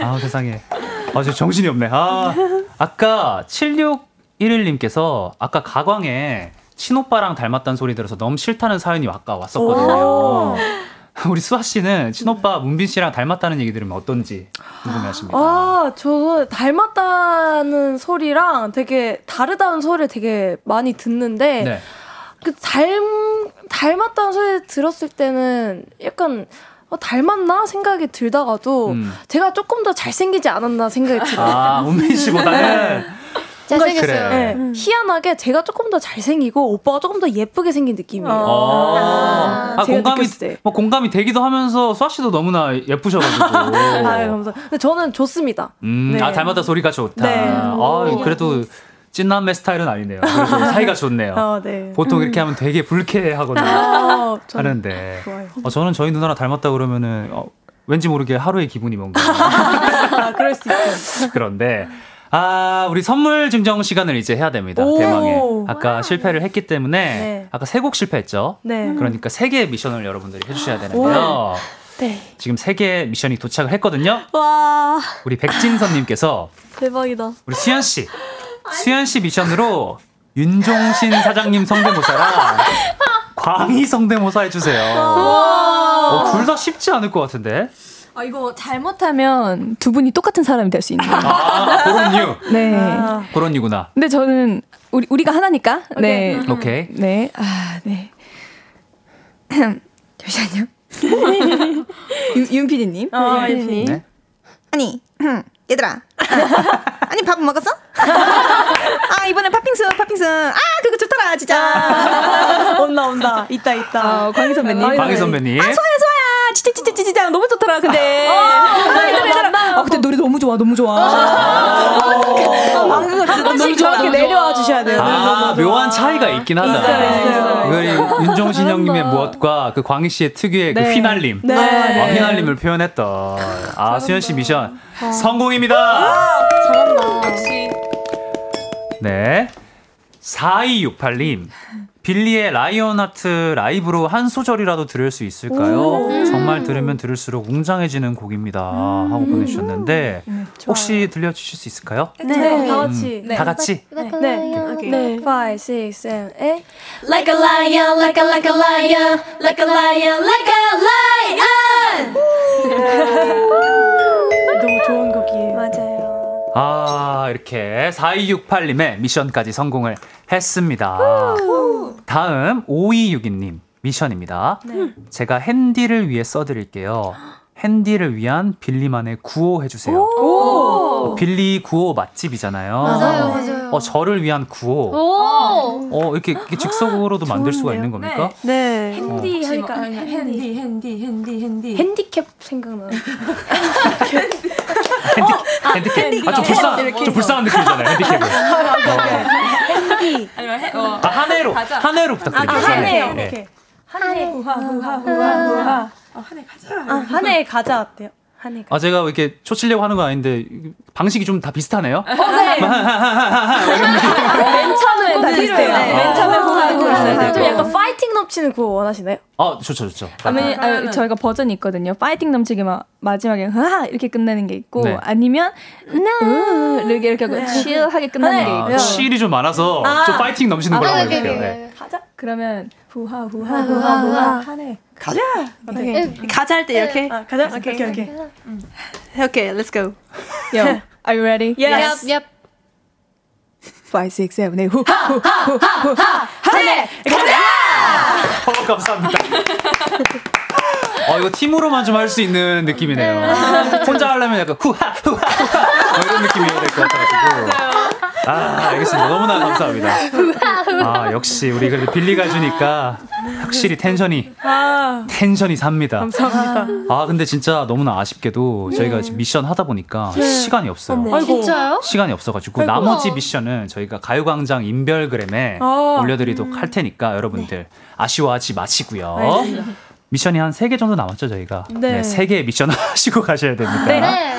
아, 세상에. 아, 저 정신이 없네. 아, 아까 7611님께서 아까 가광에 친오빠랑 닮았다는 소리 들어서 너무 싫다는 사연이 아까 왔었거든요. 우리 수아 씨는 친오빠 문빈 씨랑 닮았다는 얘기 들으면 어떤지 궁금해하십니다. 아, 저 닮았다는 소리랑 되게 다르다는 소리를 되게 많이 듣는데, 네. 그 닮, 닮았다는 소리 들었을 때는 약간, 어, 닮았나 생각이 들다가도 음. 제가 조금 더 잘생기지 않았나 생각이 들어요. 아, 문빈 씨보다는 잘생겼어요. 그래. 네, 희한하게 제가 조금 더 잘생기고 오빠가 조금 더 예쁘게 생긴 느낌이에요. 어. 아, 제가 공감이. 뭐 공감이 되기도 하면서 수아 씨도 너무나 예쁘셔가지고. 아, 감사합니다. 근데 저는 좋습니다. 음, 네. 아 닮았다 소리가 좋다. 네. 아, 그래도 찐남매 스타일은 아니네요. 사이가 좋네요. 아, 네. 보통 이렇게 하면 되게 불쾌하거든요. 아, 전 하는데. 좋아요. 어, 저는 저희 누나랑 닮았다 그러면은 어, 왠지 모르게 하루의 기분이 뭔가 아, 그럴 수 있죠. 그런데 아 우리 선물 증정 시간을 이제 해야 됩니다. 오. 대망의 아까 실패를 했기 때문에 네. 아까 세 곡 실패했죠. 네. 그러니까 세 개의 미션을 여러분들이 해 주셔야 되는데요. 네. 지금 세 개의 미션이 도착을 했거든요. 와, 우리 백진선 님께서 대박이다. 우리 수현 씨, 수현 씨 미션으로 윤종신 사장님 성대모사랑 광희 성대모사 해주세요. 어, 둘 다 쉽지 않을 것 같은데. 아 이거 잘못하면 두 분이 똑같은 사람이 될 수 있는. 아, 그런 이유. 네. 아, 그런 이유구나. 근데 저는 우리 우리가 하나니까. 네. 오케이. 네. 아, 네. 잠시만요. 윤, 윤 PD님. 어, 네. 윤 PD. 네. 아니, 얘들아. 아니, 밥 먹었어? 아, 이번에 팥빙수, 팥빙수. 아, 그거 좋더라, 진짜. 온다 온다. 있다 있다. 어, 광희 선배님. 광희 선배님. 아, 소아야, 소아야. 진짜, 진짜, 진짜, 너무 좋더라, 근데. 아, 얘들아, 얘들아. 아, 근데 노래 너무 좋아, 너무 좋아. 방금 한 번씩 저렇게 내려와 주셔야 돼요. 아, 묘한 차이가 있긴 하다. 그 윤종신 형님의 무엇과 그 광희 씨의 특유의 그 네. 휘날림. 네. 아, 휘날림을 표현했던. 아, 수현 씨 미션 성공입니다. 잘한다. 네. 4268님. 빌리의 라이언 하트 라이브로 한 소절이라도 들을 수 있을까요? 정말 들으면 들을수록 웅장해지는 곡입니다. 하고 보내주셨는데 혹시 들려주실 수 있을까요? 네, 다 같이. 다 같이. 네. 네. 5, 6, 7, 8. Like a lion, like a like a lion, like a lion, like a lion. 너무 좋은 곡이에요. 맞아요. 아, 이렇게 4268님의 미션까지 성공을 했습니다. 다음 5262님 미션입니다. 제가 핸디를 위해 써드릴게요. 핸디를 위한 빌리만의 구호 해주세요. 어, 빌리 구호 맛집이잖아요. 맞아요, 맞아요. 어, 저를 위한 구호. 오. 어, 이렇게, 이렇게 즉석으로 만들 수가 있는 겁니까? 네. 핸디 하니까 핸디, 핸디, 핸디, 핸디. 핸디캡 생각나. 핸디캡. 아, 좀 불쌍한, 좀 불쌍한 느낌이잖아요, 핸디캡은. 핸디. 아니면 해, 어. 아, 한 해로, 한 해로 부탁드립니다. 한 해. 네. 한 해. 후하 후하 후하 후하. 한해 가자. 아, 한해 가자 어때요? 한 해. 아, 제가 이렇게 초치려고 하는 건 아닌데, 방식이 좀 다 비슷하네요? 네. 맨 처음에 다 비슷해요. 맨 처음에 후하고 있어야 좀 되고. 약간 파이팅 넘치는 구호 원하시나요? 아, 좋죠, 좋죠. 아니, 아, 저희가 버전이 있거든요. 파이팅 넘치게 막 마지막에 흐하 이렇게 끝내는 게 있고 네. 아니면 나 이렇게 이렇게 하고 칠하게 끝나는 게 아, 있고. 칠이 좀 많아서 좀 파이팅 넘치는 거라고 오케이, 할게요. 가자. 그러면 후하 후하 후하 후하 후하. 후하 하네. 가자. 오케이. 가자 할 때 이렇게. 아, 가자. 오케이, 오케이, 오케이. 오케이, let's go. Yo, are you ready? Yes. Yep, yep. 5, 6, 7, 8 후하 후하 후하 후하 하네. 어, 감사합니다. 어, 이거 팀으로만 좀 할 수 있는 느낌이네요. 혼자 하려면 약간 후하, 후하, 후하. 뭐 이런 느낌이어야 될 것 같아가지고. 아, 알겠습니다. 너무나 감사합니다. 아, 역시 우리 그래도 빌리가 해주니까 확실히 텐션이, 텐션이 삽니다. 감사합니다. 아, 근데 진짜 너무나 아쉽게도 저희가 지금 미션 하다 보니까 시간이 없어요. 진짜요? 시간이 없어가지고 나머지 미션은 저희가 가요광장 인별그램에 아. 올려드리도록 할 테니까 여러분들 아쉬워하지 마시고요. 미션이 한 3개 정도 남았죠, 저희가. 네. 네. 3개의 미션 하시고 가셔야 됩니다. 네.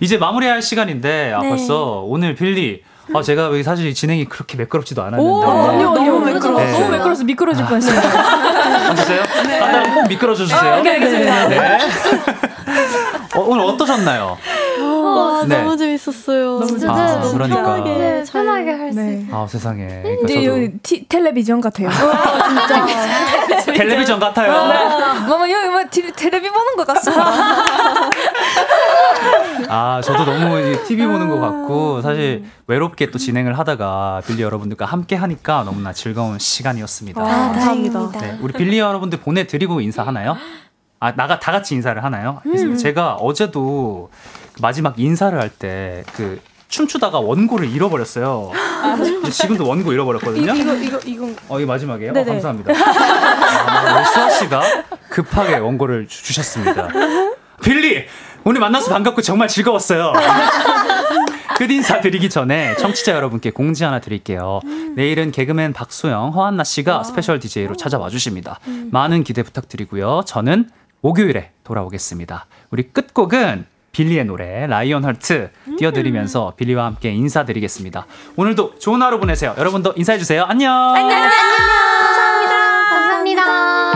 이제 마무리할 시간인데, 아, 네. 벌써 오늘 빌리. 아, 제가 여기 사실 진행이 그렇게 매끄럽지도 않았는데. 아니요, 너무 매끄러워. 네. 너무 매끄러워서 미끄러질 뻔했어요. 아, 진짜요? 아, 꼭 미끄러져 주세요. 네, 네. 어, 오늘 어떠셨나요? 와, 네. 너무 재밌었어요. 진짜 아, 너무 그러니까. 편하게, 네, 편하게 할수 네. 있어요. 아, 세상에. 그러니까 이제 저도 여기 티, 텔레비전 같아요. 텔레비전 같아요. 뭐뭐 여기 뭐 티, 텔레비 보는 것 같습니다. 아, 저도 너무 TV 보는 것 같고, 사실 외롭게 또 진행을 하다가 빌리 여러분들과 함께 하니까 너무나 즐거운 시간이었습니다. 아, 다행이다. 네, 우리 빌리 여러분들 보내드리고 인사하나요? 아, 나가 다 같이 인사를 하나요? 알겠습니다. 제가 어제도 마지막 인사를 할 때 그 춤추다가 원고를 잃어버렸어요. 이제 지금도 원고 잃어버렸거든요. 이거 이거 이건 어, 이 마지막이에요? 어. 감사합니다. 아, 수아 씨가 급하게 원고를 주, 주셨습니다. 빌리! 오늘 만나서 반갑고 정말 즐거웠어요. 끝 인사 드리기 전에 청취자 여러분께 공지 하나 드릴게요. 내일은 개그맨 박소영, 허안나 씨가 special DJ로 찾아와 주십니다. 많은 기대 부탁드리고요. 저는 목요일에 돌아오겠습니다. 우리 끝곡은 빌리의 노래 lionheart 띄워드리면서 음. 빌리와 함께 인사드리겠습니다. 오늘도 좋은 하루 보내세요. 여러분도 인사해주세요. 안녕. 안녕. 안녕. 감사합니다. 감사합니다. 감사합니다.